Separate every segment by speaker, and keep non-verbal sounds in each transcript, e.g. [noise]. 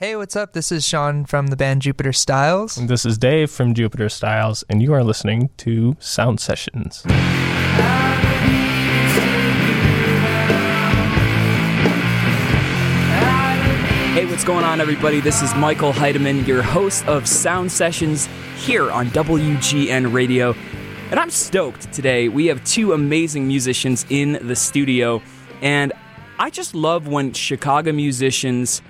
Speaker 1: Hey, what's up? This is Sean from the band Jupiter Styles.
Speaker 2: And this is Dave from Jupiter Styles, and you are listening to Sound Sessions.
Speaker 3: Hey, what's going on, everybody? This is Michael Heidemann, your host of Sound Sessions here on WGN Radio. And I'm stoked today. We have two amazing musicians in the studio. And I just love when Chicago musicians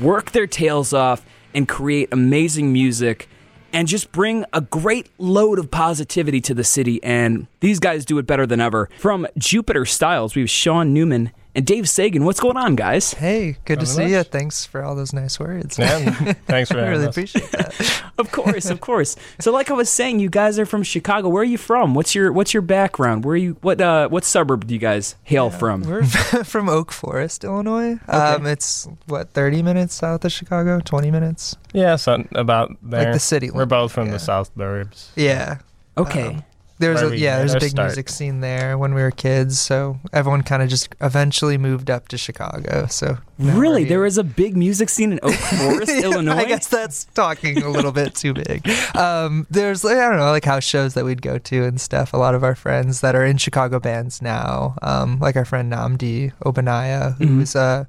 Speaker 3: work their tails off and create amazing music and just bring a great load of positivity to the city. And these guys do it better than ever. From Jupiter Styles, we have Sean Neumann and Dave Sagan. What's going on, guys?
Speaker 1: Hey, good to see
Speaker 2: much.
Speaker 1: you. Thanks for all those nice words.
Speaker 2: Yeah, [laughs] thanks for
Speaker 1: I really
Speaker 2: us.
Speaker 1: appreciate that. [laughs]
Speaker 3: Of course, of course. So, like I was saying, you guys are from Chicago. Where are you from? What's your What's your background? Where are you? What uh, What suburb do you guys hail from?
Speaker 1: We're [laughs] from Oak Forest, Illinois. Um, it's what 30 minutes south of Chicago, 20 minutes.
Speaker 2: Yeah, so about there.
Speaker 1: Like the city
Speaker 2: We're both from
Speaker 1: yeah.
Speaker 2: the South Burbs.
Speaker 1: Yeah.
Speaker 3: Okay.
Speaker 1: Um, There's
Speaker 2: Where
Speaker 1: a, yeah,
Speaker 2: made
Speaker 1: there's a big
Speaker 2: start.
Speaker 1: music scene there when we were kids. So everyone kind of just eventually moved up to Chicago. So
Speaker 3: really, there was a big music scene in Oak [laughs] Forest, Illinois.
Speaker 1: I guess that's talking a little bit too big. Um, there's like, I don't know like house shows that we'd go to and stuff. A lot of our friends that are in Chicago bands now, um, like our friend Nnamdi
Speaker 3: Ogbonnaya,
Speaker 1: who's a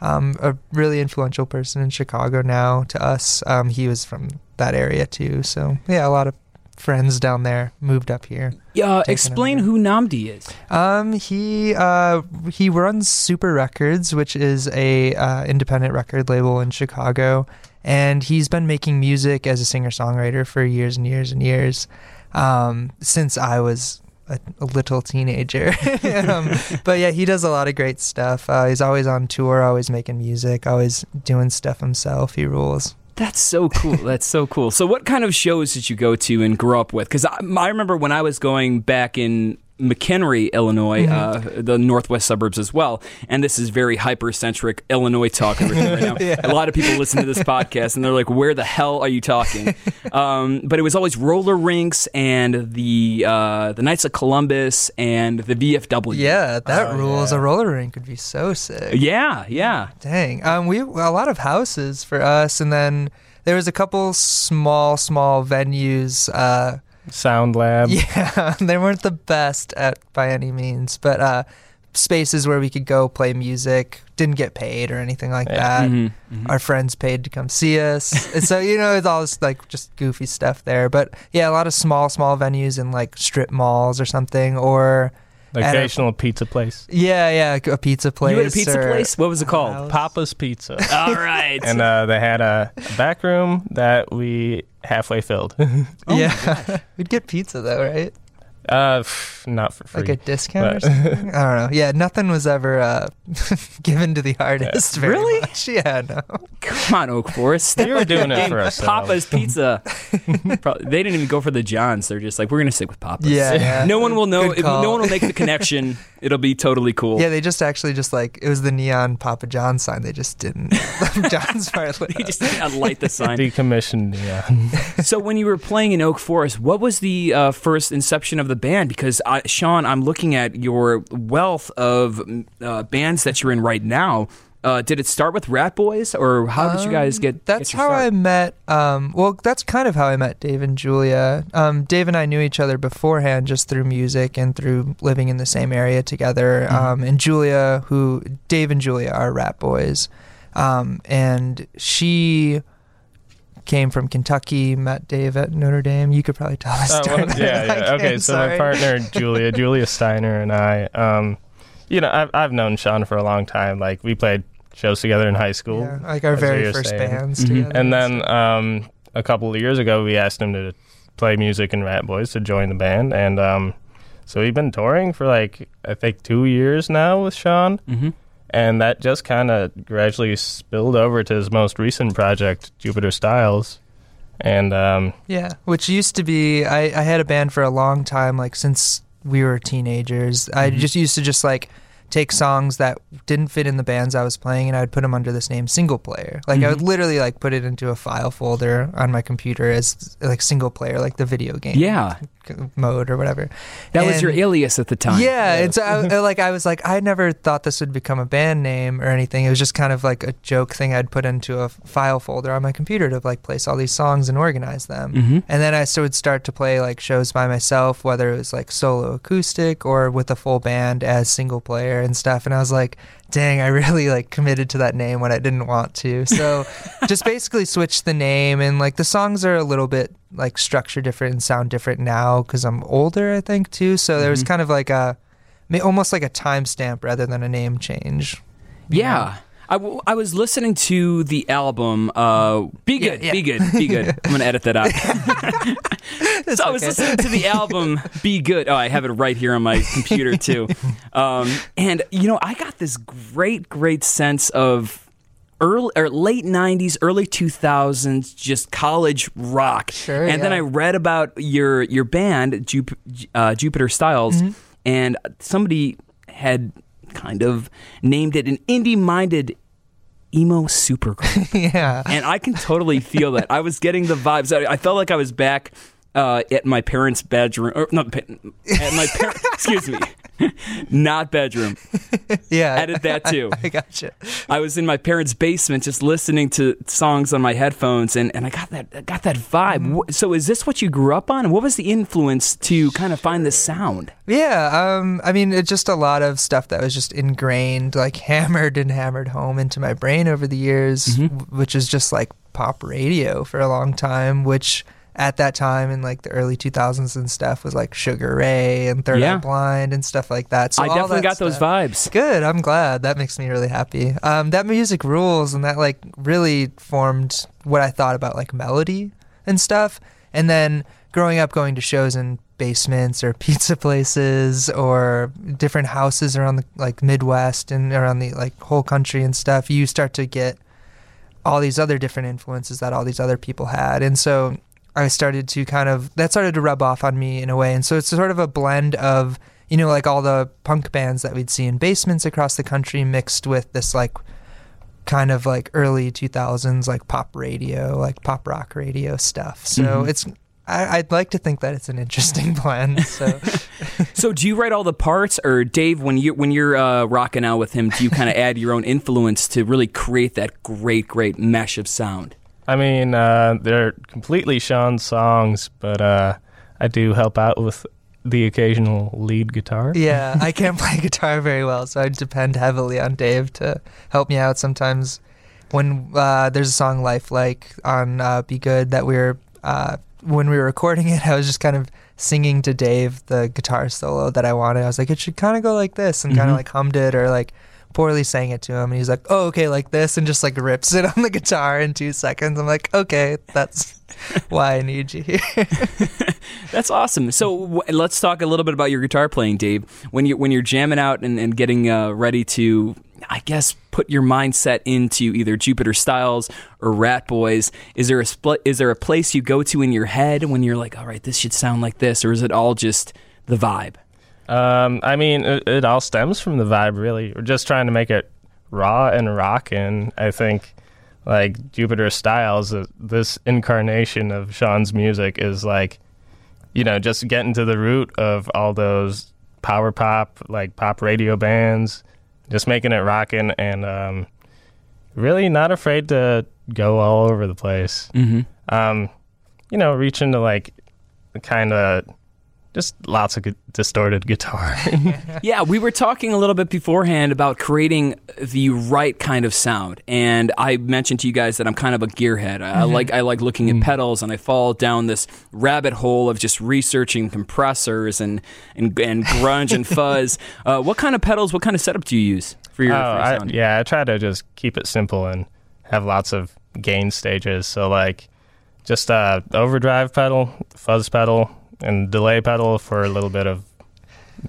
Speaker 1: um, a really influential person in Chicago now to us. Um, he was from that area too. So yeah, a lot of friends down there moved up here.
Speaker 3: Uh, explain who Nnamdi is.
Speaker 1: Um, he uh, he runs Sooper Records, which is a uh, independent record label in Chicago, and he's been making music as a singer songwriter for years and years and years, um, since I was. A, a little teenager, [laughs] um, but yeah, he does a lot of great stuff. Uh, he's always on tour, always making music, always doing stuff himself. He rules.
Speaker 3: That's so cool. [laughs] That's so cool. So, what kind of shows did you go to and grow up with? Because I, I remember when I was going back in McHenry, Illinois, uh, the northwest suburbs as well. And this is very hypercentric Illinois talk right now. [laughs]
Speaker 1: Yeah.
Speaker 3: A lot of people listen to this podcast and they're like, "Where the hell are you talking?" [laughs] um, but it was always roller rinks and the uh, the Knights of Columbus and the VFW.
Speaker 1: Yeah, that
Speaker 2: Oh,
Speaker 1: rules.
Speaker 2: yeah.
Speaker 1: A roller rink would be so sick.
Speaker 3: yeah, yeah.
Speaker 1: Dang. Um, we a lot of houses for us, and then there was a couple small, small venues.
Speaker 2: Sound Lab. [laughs]
Speaker 1: yeah, [laughs] they weren't the best at by any means, but uh, spaces where we could go play music. Didn't get paid or anything like
Speaker 2: Yeah.
Speaker 1: that.
Speaker 3: Mhm, mhm.
Speaker 1: Our friends paid to come see us, and so you know it's all this, like just goofy stuff there. But yeah, a lot of small, small venues in like strip malls or something, or
Speaker 2: The
Speaker 1: At a-
Speaker 2: occasional pizza place.
Speaker 1: yeah, yeah, a pizza place.
Speaker 3: You had a pizza
Speaker 1: or
Speaker 3: place? What was it called?
Speaker 1: house.
Speaker 2: Papa's Pizza. [laughs]
Speaker 3: All right.
Speaker 2: and uh, they had a, a back room that we halfway filled. [laughs]
Speaker 3: Oh
Speaker 1: yeah, we'd get pizza though, right?
Speaker 2: uh, pff, not for free.
Speaker 1: like a discount or something. I don't know. Yeah, nothing was ever uh, [laughs] given to the artist. Very
Speaker 3: Really?
Speaker 1: much. [laughs] Yeah, no.
Speaker 3: Come on, Oak Forest.
Speaker 2: We were doing it for ourselves.
Speaker 3: Papa's Pizza. Probably, they didn't even go for the Johns. They're just like, we're gonna stick with Papa's.
Speaker 1: Yeah, yeah.
Speaker 3: No one will know.
Speaker 1: Good
Speaker 3: If, no one will make the connection. It'll be totally cool.
Speaker 1: Yeah, they just actually just like it was the neon Papa John sign. They just didn't. [laughs] [laughs] John's part. lit [laughs]
Speaker 3: They just didn't light the sign.
Speaker 2: Decommissioned. Yeah.
Speaker 3: so when you were playing in Oak Forest, what was the uh, first inception of the band? Because I, Sean, I'm looking at your wealth of uh, bands that you're in right now. Uh, did it start with Ratboys, or how did you guys
Speaker 1: Um,
Speaker 3: get?
Speaker 1: That's
Speaker 3: get your
Speaker 1: how I met. Um, well, that's kind of how I met Dave and Julia. Um, Dave and I knew each other beforehand just through music and through living in the same area together.
Speaker 3: Mm-hmm.
Speaker 1: Um, and Julia, who Dave and Julia are Ratboys, um, and she came from Kentucky. Met Dave at Notre Dame. You could probably tell the
Speaker 2: Oh,
Speaker 1: story.
Speaker 2: well, yeah,
Speaker 1: better than
Speaker 2: yeah. [laughs] Okay,
Speaker 1: can,
Speaker 2: so my partner Julia, Julia Steiner, and I, um, you know, I've I've known Sean for a long time. Like we played shows together in high school,
Speaker 1: Yeah, like our very first
Speaker 2: saying.
Speaker 1: bands
Speaker 3: Mhm.
Speaker 1: together.
Speaker 2: and then um, a couple of years ago, we asked him to play music in Ratboys to join the band, and um, so we've been touring for like I think two years now with Sean,
Speaker 3: Mhm.
Speaker 2: and that just kind of gradually spilled over to his most recent project, Jupiter Styles, and um,
Speaker 1: Yeah, which used to be I, I had a band for a long time, like since we were teenagers. I
Speaker 3: Mhm.
Speaker 1: just used to just like take songs that didn't fit in the bands I was playing and I would put them under this name single player. Like I would
Speaker 3: Mm-hmm.
Speaker 1: literally like put it into a file folder on my computer as like single player, like the video game
Speaker 3: Yeah.
Speaker 1: mode or whatever.
Speaker 3: That was your alias at the time.
Speaker 1: yeah, and so I, [laughs] like I was like I never thought this would become a band name or anything. It was just kind of like a joke thing I'd put into a file folder on my computer to like place all these songs and organize them.
Speaker 3: Mhm.
Speaker 1: And then I so would start to play like shows by myself, whether it was like solo acoustic or with a full band as single player and stuff. And I was like, dang, I [laughs] really like committed to that name when I didn't want to. So [laughs] just basically switched the name and like the songs are a little bit like structure different and sound different now because I'm older, I think too. So there was
Speaker 3: mm-hmm.
Speaker 1: kind of like a almost like a timestamp rather than a name change.
Speaker 3: Yeah. I, w- I was listening to the album uh, Be Good,
Speaker 1: yeah.
Speaker 3: Be Good, Be Good. I'm going to edit that out. [laughs] So I was listening to the album Be Good. Oh, I have it right here on my computer too. Um, and you know, I got this great, great sense of early or late '90s, early 2000s, just college rock.
Speaker 1: Sure,
Speaker 3: And then. I read about your your band, uh, Jupiter Styles,
Speaker 1: Mm-hmm.
Speaker 3: and somebody had kind of named it an indie-minded emo supergroup [laughs]
Speaker 1: yeah.
Speaker 3: and I can totally feel that. I was getting the vibes. I, I felt like I was back uh, at my parents' bedroom, or not at my par- [laughs] excuse me, [laughs] not bedroom. [laughs]
Speaker 1: Yeah.
Speaker 3: Edit that too.
Speaker 1: I gotcha.
Speaker 3: I was in my parents' basement just listening to songs on my headphones, and, and I got that I got that vibe. Wh- So, is this what you grew up on? What was the influence to kind of find this sound?
Speaker 1: Yeah, um, I mean, it's just a lot of stuff that was just ingrained, like hammered and hammered home into my brain over the years,
Speaker 3: Mhm.
Speaker 1: which is just like pop radio for a long time, which at that time in like the early 2000s and stuff was like Sugar Ray and Third
Speaker 3: Yeah.
Speaker 1: Eye Blind and stuff like that. So
Speaker 3: I definitely
Speaker 1: that
Speaker 3: got those vibes.
Speaker 1: Good. I'm glad. That makes me really happy. Um, that music rules, and that like really formed what I thought about like melody and stuff. And then growing up, going to shows in basements or [laughs] pizza places or different houses around the like Midwest and around the like whole country and stuff, you start to get all these other different influences that all these other people had. And so I started to kind of that started to rub off on me in a way. And so it's sort of a blend of you know like all the punk bands that we'd see in basements across the country mixed with this like kind of like early 2000s like pop radio, like pop rock radio stuff. So
Speaker 3: Mhm.
Speaker 1: it's I, I'd like to think that it's an interesting [laughs] blend. So [laughs]
Speaker 3: So, do you write all the parts, or Dave, when you when you're uh, rocking out with him, do you kind of add your own influence to really create that great, great mesh of sound?
Speaker 2: I mean, uh, they're completely Sean's songs, but uh, I do help out with the occasional lead guitar.
Speaker 1: yeah, I can't [laughs] play guitar very well, so I depend heavily on Dave to help me out sometimes. When uh, there's a song "Life Like" on uh, "Be Good" that we were uh, when we were recording it, [laughs] I was just kind of singing to Dave the guitar solo that I wanted. I was like, it should kind of go like this, and kind of like hummed it or like poorly sang it to him, and he's like, oh, okay, like this, and just like rips it [laughs] on the guitar in two seconds. I'm like, okay, that's [laughs] why I need you here. [laughs]
Speaker 3: That's awesome. So w- let's talk a little bit about your guitar playing, Dave. When you when you're jamming out and, and getting uh, ready to, I guess, put your mindset into either Jupiter Styles or Ratboys. Is there a split? Is there a place you go to in your head when you're like, all right, this should sound like this, or is it all just the vibe?
Speaker 2: Um, I mean, it, it all stems from the vibe, really. We're just trying to make it raw and rockin'. I think, like Jupiter Styles, uh, this incarnation of Sean's music is like, you know, just getting to the root of all those power pop, like pop radio bands, just making it rockin' and um, really not afraid to go all over the place.
Speaker 3: Mm-hmm.
Speaker 2: Um, you know, reaching to like kind of just lots of distorted guitar. [laughs]
Speaker 3: Yeah, we were talking a little bit beforehand about creating the right kind of sound, and I mentioned to you guys that I'm kind of a gearhead. I, I like I like looking at pedals, and I fall down this rabbit hole of just researching compressors and and, and grunge and [laughs] fuzz. Uh, what kind of pedals? What kind of setup do you use for your,
Speaker 2: Oh,
Speaker 3: for your
Speaker 2: I, yeah, I try to just keep it simple and have lots of gain stages. So like just uh overdrive pedal, fuzz pedal, and delay pedal for a little bit of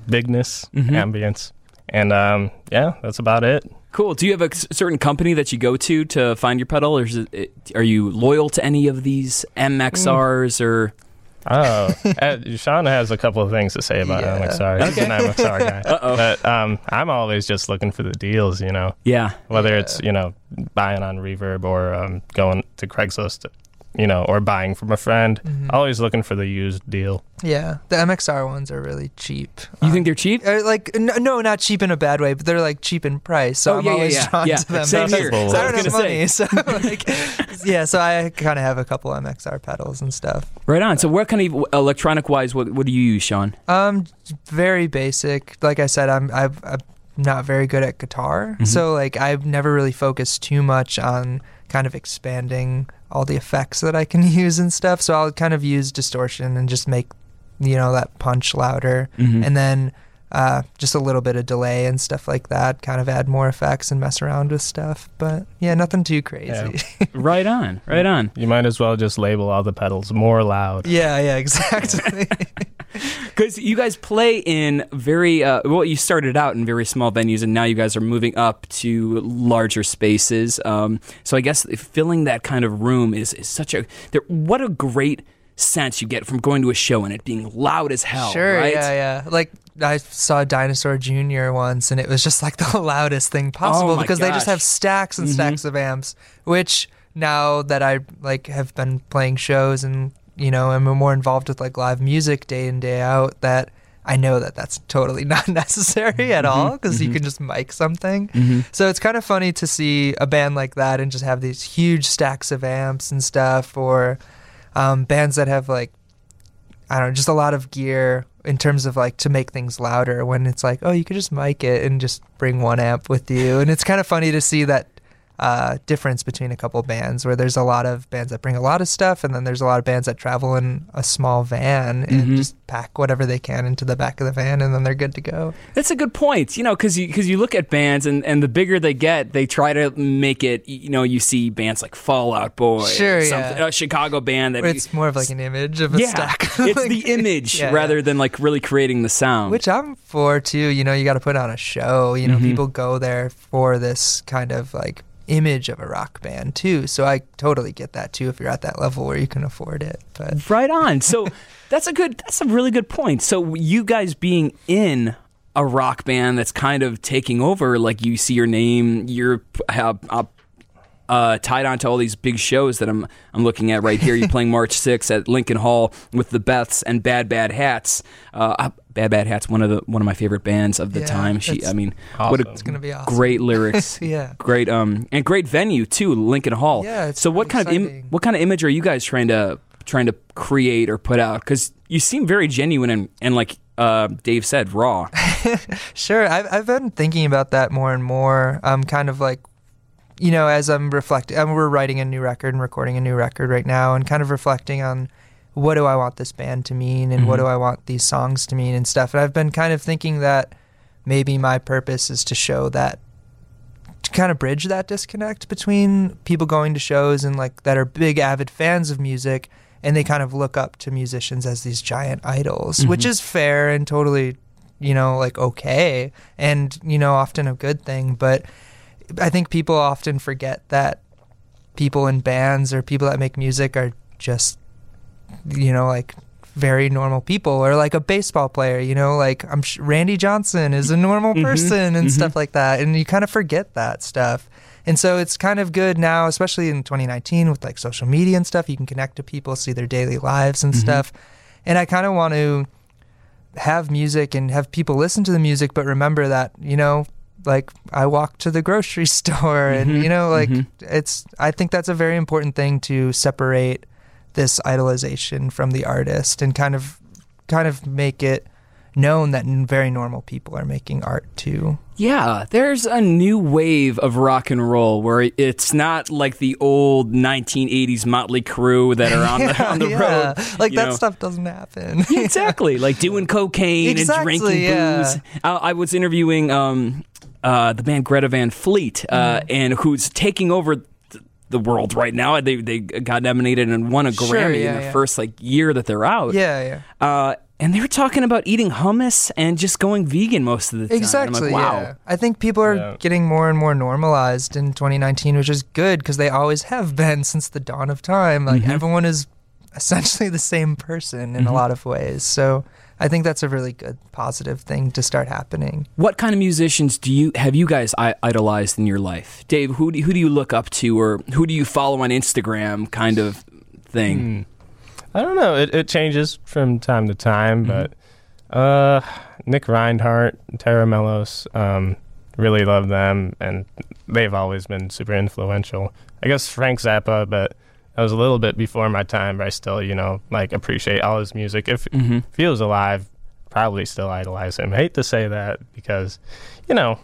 Speaker 2: bigness,
Speaker 3: Mhm.
Speaker 2: ambience. And um yeah, that's about it.
Speaker 3: Cool. Do you have a certain company that you go to to find your pedal, or is it, are you loyal to any of these MXRs or?
Speaker 2: Oh, uh, Sean has a couple of things to say about
Speaker 1: Yeah.
Speaker 2: MXR. He's an MXR guy. [laughs]
Speaker 3: Uh-oh.
Speaker 2: But um, I'm always just looking for the deals, you know,
Speaker 3: Yeah.
Speaker 2: whether
Speaker 1: Yeah.
Speaker 2: it's, you know, buying on Reverb or um, going to Craigslist, you know, or buying from a friend.
Speaker 1: Mhm.
Speaker 2: Always looking for the used deal.
Speaker 1: Yeah, the MXR ones are really cheap.
Speaker 3: You
Speaker 1: Uh,
Speaker 3: think they're cheap?
Speaker 1: uh, like n- no, not cheap in a bad way, but they're like cheap in price. So
Speaker 3: Oh,
Speaker 1: I'm
Speaker 3: yeah, yeah,
Speaker 1: always
Speaker 3: yeah.
Speaker 1: drawn
Speaker 3: Yeah,
Speaker 1: to them.
Speaker 3: same
Speaker 1: because
Speaker 2: here.
Speaker 1: I
Speaker 2: I
Speaker 1: don't have money, [laughs] so [laughs] like, yeah. So I kind of have a couple MXR pedals and stuff.
Speaker 3: Right on. So, what kind of electronic wise, what, what do you use, Sean?
Speaker 1: Um, very basic. Like I said, I'm I've, I'm not very good at guitar,
Speaker 3: Mhm.
Speaker 1: so like I've never really focused too much on kind of expanding all the effects that I can [laughs] use and stuff. So I'll kind of use distortion and just make you know that punch louder,
Speaker 3: Mhm.
Speaker 1: and then uh, just a little bit of delay and stuff like that. Kind of add more effects and mess around with stuff. But yeah, nothing too crazy. [laughs]
Speaker 3: right on. Right on.
Speaker 2: You might as well just label all the pedals more loud.
Speaker 1: Yeah, yeah, exactly. [laughs]
Speaker 3: Because you guys play in very uh, well. You started out in very small venues, and now you guys are moving up to larger spaces. Um, so I guess filling that kind of room is, is such a what a great sense you get from going to a show and it being loud as hell.
Speaker 1: Sure,
Speaker 3: right?
Speaker 1: yeah, yeah. Like I saw Dinosaur Jr. once, and it was just like [laughs] the loudest thing possible
Speaker 3: Oh
Speaker 1: because they just have stacks and
Speaker 3: Mhm.
Speaker 1: stacks of amps. Which now that I like have been playing shows and you know am more involved with like live music day in day out, that I know that that's totally [laughs] not necessary at all because you
Speaker 3: mhm.
Speaker 1: can just mic something.
Speaker 3: hmm
Speaker 1: So it's kind of funny to see a band like that and just have these huge stacks of amps and stuff, or um, bands that have like I don't know, just a lot of gear in terms of like to make things louder. When it's like, oh, you could just mic it and just bring one amp with you, and it's kind of funny to see that uh, difference between a couple bands where there's a lot of bands that bring a lot of stuff, and then there's a lot of bands that travel in a small van and
Speaker 3: Mhm.
Speaker 1: just pack whatever they can into the back of the van, and then they're good to go.
Speaker 3: That's a good point. You know, because you because you look at bands and, and the bigger they get, they try to make it. You know, you see bands like Fall Out Boy,
Speaker 1: Sure, yeah.
Speaker 3: something, a Chicago band that
Speaker 1: Where it's more of like an image of a
Speaker 3: yeah,
Speaker 1: stack. [laughs]
Speaker 3: it's
Speaker 1: Like-
Speaker 3: the image
Speaker 1: Yeah,
Speaker 3: rather
Speaker 1: yeah.
Speaker 3: than like really creating the sound.
Speaker 1: Which I'm for too. You know, you got to put on a show. You know,
Speaker 3: Mhm.
Speaker 1: people go there for this kind of like image of a rock band too. So I totally get that too. If you're at that level where you can afford it, but
Speaker 3: Right on. So [laughs] that's a good. That's a really good point. So you guys being in a rock band that's kind of taking over, like you see your name, you're uh, uh, uh, tied on to all these big shows that I'm I'm looking at right here. You're playing March [laughs] 6th at Lincoln Hall with the Beths and Bad Bad Hats. Uh, Bad Bad Hats, one of the one of my favorite bands of the
Speaker 1: Yeah,
Speaker 3: time. She, I mean, what a
Speaker 1: it's gonna be awesome.
Speaker 3: great [laughs] lyrics.
Speaker 1: yeah.
Speaker 3: Great um and great venue too, Lincoln Hall.
Speaker 1: Yeah, it's
Speaker 3: so what kind of Im- what kind of image are you guys trying to trying to create or put out? Because you seem very genuine and, and like uh, Dave said, raw. [laughs]
Speaker 1: Sure, I've I've been thinking about that more and more. Um, kind of like, you know, as I'm reflecting, um, we're writing a new record and recording a new record right now, and kind of reflecting on what do I want this band to mean, and what
Speaker 3: Mhm.
Speaker 1: do I want these songs to mean, and stuff. And I've been kind of thinking that maybe my purpose is to show that, to kind of bridge that disconnect between people going to shows and like that are big avid fans of music. And they kind of look up to musicians as these giant idols, which
Speaker 3: Mhm.
Speaker 1: is fair and totally you know, like okay and, you know, often a good thing. But I think people often forget that people in bands or people that make music are just, you know, like very normal people or like a baseball player, you know, like I'm sh- Randy Johnson is a normal
Speaker 3: Mhm,
Speaker 1: person and
Speaker 3: mhm.
Speaker 1: stuff like that. And you kind of forget that stuff. And so it's kind of good now, especially in 2019 with like social media and stuff. You can connect to people, see their daily lives and
Speaker 3: Mhm.
Speaker 1: stuff. And I kind of want to have music and have people listen to the music, but remember that, you know, like I walk to the grocery [laughs] store and, you know, like
Speaker 3: mhm.
Speaker 1: it's, I think that's a very important thing to separate this idolization from the artist and kind of, kind of make it known that very normal people are making art too.
Speaker 3: Yeah, there's a new wave of rock and roll where it's not like the old 1980s Motley Crue that are on the [laughs] on the
Speaker 1: Yeah,
Speaker 3: road.
Speaker 1: Like that
Speaker 3: know.
Speaker 1: stuff doesn't happen.
Speaker 3: Yeah, exactly, [laughs] like doing cocaine
Speaker 1: Exactly,
Speaker 3: and drinking
Speaker 1: yeah.
Speaker 3: booze. I, I was interviewing um, uh, the band Greta Van Fleet, uh,
Speaker 1: Mm-hmm.
Speaker 3: and who's taking over. th- The world right now, they they got nominated and won a
Speaker 1: Sure,
Speaker 3: Grammy in
Speaker 1: yeah,
Speaker 3: the
Speaker 1: yeah.
Speaker 3: first like year that they're out.
Speaker 1: yeah, yeah.
Speaker 3: Uh, and they were talking about eating hummus and just going vegan most of the time.
Speaker 1: Exactly.
Speaker 3: I'm like, wow.
Speaker 1: Yeah. I think people are
Speaker 2: Yeah.
Speaker 1: getting more and more normalized in 2019, which is good because they always have been [laughs] since the dawn of time. Like
Speaker 3: Mhm.
Speaker 1: everyone is essentially the same person in
Speaker 3: Mhm.
Speaker 1: a lot of ways. So I think that's a really good positive thing to start happening.
Speaker 3: What kind of musicians do you have you guys I- idolized in your life, Dave? Who do, who do you look up to, or who do you follow on Instagram, kind of thing?
Speaker 2: Hmm. I don't know. It, it changes from time to time,
Speaker 3: Mhm.
Speaker 2: but uh, Nick Reinhardt, Tera Melos, um, really love them, and they've always been super influential. I guess Frank Zappa, but that was a little bit before my time. But I still, you know, like appreciate all his music. If
Speaker 3: Mm-hmm.
Speaker 2: if he was alive, probably still idolize him. I hate to say that because, you know,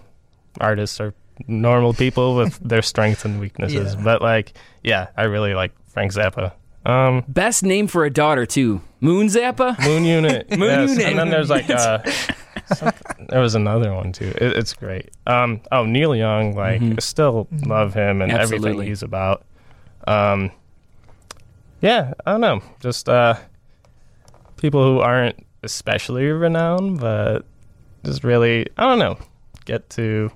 Speaker 2: artists are normal people with [laughs] their strengths and weaknesses.
Speaker 1: Yeah.
Speaker 2: But like, yeah, I really like Frank Zappa. Um,
Speaker 3: Best name for a daughter too, Moon Zappa.
Speaker 2: Moon Unit. [laughs]
Speaker 3: Moon
Speaker 2: yes.
Speaker 3: Unit.
Speaker 2: And then there's like uh, [laughs] there was another one too. It, it's great. Um, oh Neil Young, like
Speaker 3: Mhm.
Speaker 2: I still
Speaker 1: Mhm.
Speaker 2: love him and everything
Speaker 3: Absolutely.
Speaker 2: he's about. Um, yeah, I don't know, just uh, people who aren't especially renowned, but just really, I don't know, get to.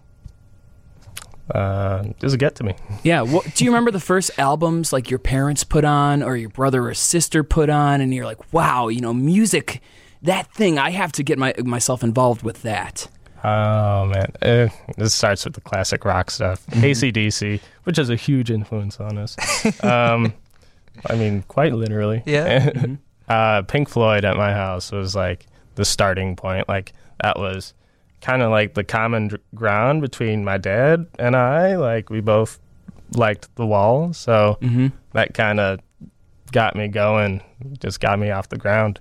Speaker 2: Uh, just get to me. [laughs]
Speaker 3: Yeah. What, do you remember the first albums like your parents put on, or your brother or sister put on, and you're like, wow, you know, music, that thing, I have to get my myself involved with that.
Speaker 2: Oh man, uh, this starts with the classic rock stuff.
Speaker 3: Mm-hmm.
Speaker 2: ACDC, which has a huge influence on us. [laughs] um, I mean, quite literally.
Speaker 1: Yeah. [laughs]
Speaker 3: Mhm.
Speaker 2: uh, Pink Floyd at my house was like the starting point. Like that was kind of like the common ground between my dad and I. Like we both liked The Wall, so
Speaker 3: Mm-hmm.
Speaker 2: that kind of got me going. Just got me off the ground,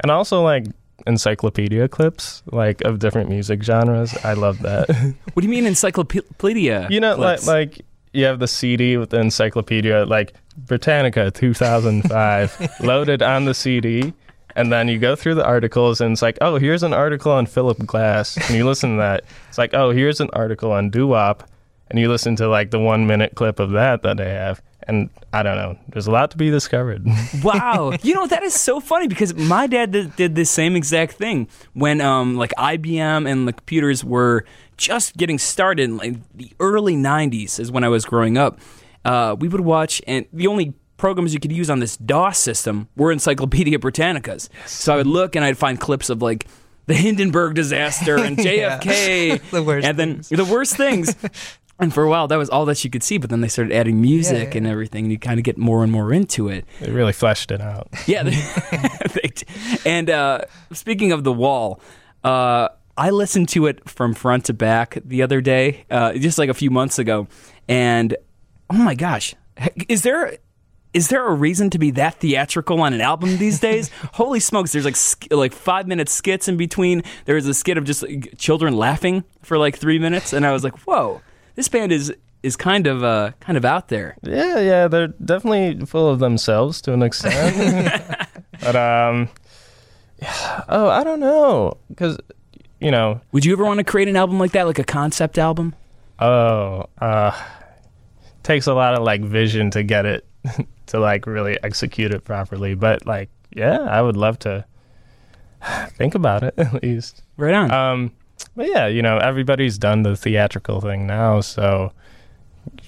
Speaker 2: and also like encyclopedia clips like of different music genres. I love that. [laughs]
Speaker 3: What do you mean encyclopedia?
Speaker 2: you know, like like you have the CD with the encyclopedia, like Britannica 2005, [laughs] loaded on the CD, and then you go through the articles, and it's like, oh, here's an article on Philip Glass, and you listen to that. It's like, oh, here's an article on doo wop, and you listen to like the one minute clip of that that they have, and I don't know, there's a lot to be discovered. [laughs]
Speaker 3: Wow, you know that is so funny because my dad did, did the same exact thing when um like IBM and the computers were just getting started in like the early '90s is when I was growing up. Uh, we would watch, and the only programs you could use on this DOS system were Encyclopedia Britannicas. So I would look and I'd find clips of like the Hindenburg disaster and [laughs]
Speaker 1: Yeah.
Speaker 3: JFK, [laughs]
Speaker 1: The worst
Speaker 3: and then
Speaker 1: things.
Speaker 3: the worst things. [laughs] And for a while, that was all that you could see. But then they started adding music
Speaker 1: yeah.
Speaker 3: and everything, and you kind of get more and more into it.
Speaker 2: they really fleshed it out.
Speaker 3: Yeah. they- they and uh, speaking of the wall, uh, I listened to it from front to back the other day, uh, just like a few months ago, and oh my gosh, is there? Is there a reason to be that theatrical on an album these days? [laughs] Holy smokes! There's like sk- like five minute skits in between. There was a skit of just like, children laughing for like three minutes, and I was like, "Whoa, this band is is kind of uh kind of out there."
Speaker 2: Yeah, yeah, they're definitely full of themselves to an extent. [laughs] but um, yeah, oh, I don't know, because you know,
Speaker 3: Would you ever want to create an album like that, like a concept album?
Speaker 2: oh, uh, takes a lot of like vision to get it [laughs] to like really execute it properly. But like, yeah, I would love to [sighs] think about it [laughs] at least.
Speaker 3: Right on.
Speaker 2: Um, but yeah, you know, everybody's done the theatrical thing now, so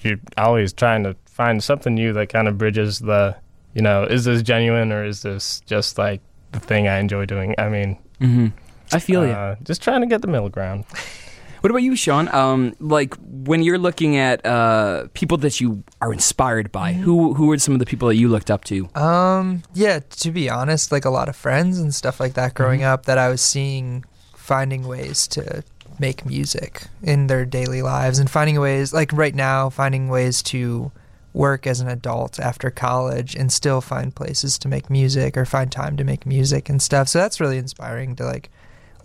Speaker 2: you're always trying to find something new that kind of bridges the, you know, is this genuine or is this just like the thing I enjoy doing? I mean,
Speaker 3: hmm I feel you.
Speaker 2: uh, just trying to get the middle ground. [laughs]
Speaker 3: What about you, Sean? Um, like when you're looking at uh, people that you are inspired by, who who are some of the people that you looked up to?
Speaker 1: Um, yeah, to be honest, like a lot of friends and stuff like that growing
Speaker 3: Mm-hmm.
Speaker 1: up that I was seeing finding ways to make music in their daily lives and finding ways like right now finding ways to work as an adult after college and still find places to make music or find time to make music and stuff. So that's really inspiring to like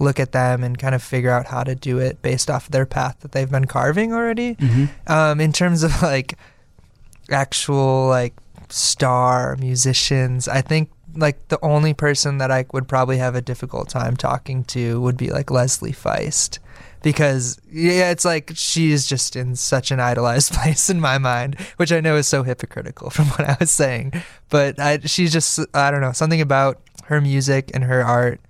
Speaker 1: look at them and kind of figure out how to do it based off their path that they've been carving already.
Speaker 3: Mm-hmm.
Speaker 1: um, in terms of like actual like star musicians i think like the only person that i would probably have a difficult time talking to would be like leslie feist. Because yeah it's like she's just in such an idolized [laughs] place in my mind which i know is so hypocritical from what i was saying. But I, she's just i don't know something about her music and her art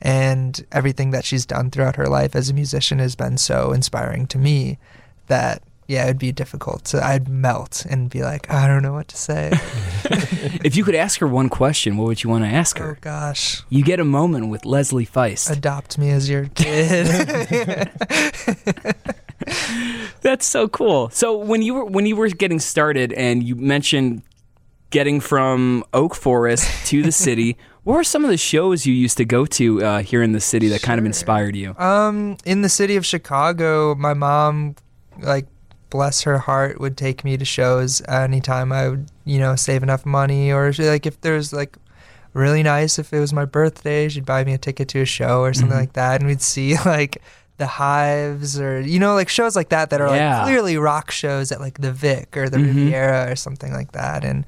Speaker 1: and everything that she's done throughout her life as a musician has been so inspiring to me that yeah, it'd be difficult. To, I'd melt and be like, I don't know what to say. [laughs]
Speaker 3: if you could ask her one question, what would you want to ask her?
Speaker 1: oh gosh,
Speaker 3: You get a moment with Leslie Feist.
Speaker 1: adopt me as your kid. [laughs]
Speaker 3: That's so cool. So when you were when you were getting started and you mentioned getting from Oak Forest to the city, [laughs] what were some of the shows you used to go to uh, here in the city that kind of inspired you?
Speaker 1: Um, in the city of Chicago, my mom, like, bless her heart, would take me to shows anytime I would, you know, save enough money, or she, like if there's like really nice if it was my birthday, she'd buy me a ticket to a show or something
Speaker 3: Mhm.
Speaker 1: like that, and we'd see [laughs] like the Hives or you know like shows like that that are
Speaker 3: Yeah.
Speaker 1: like clearly rock shows at like the Vic or the
Speaker 3: Mhm.
Speaker 1: Riviera or something like that, and.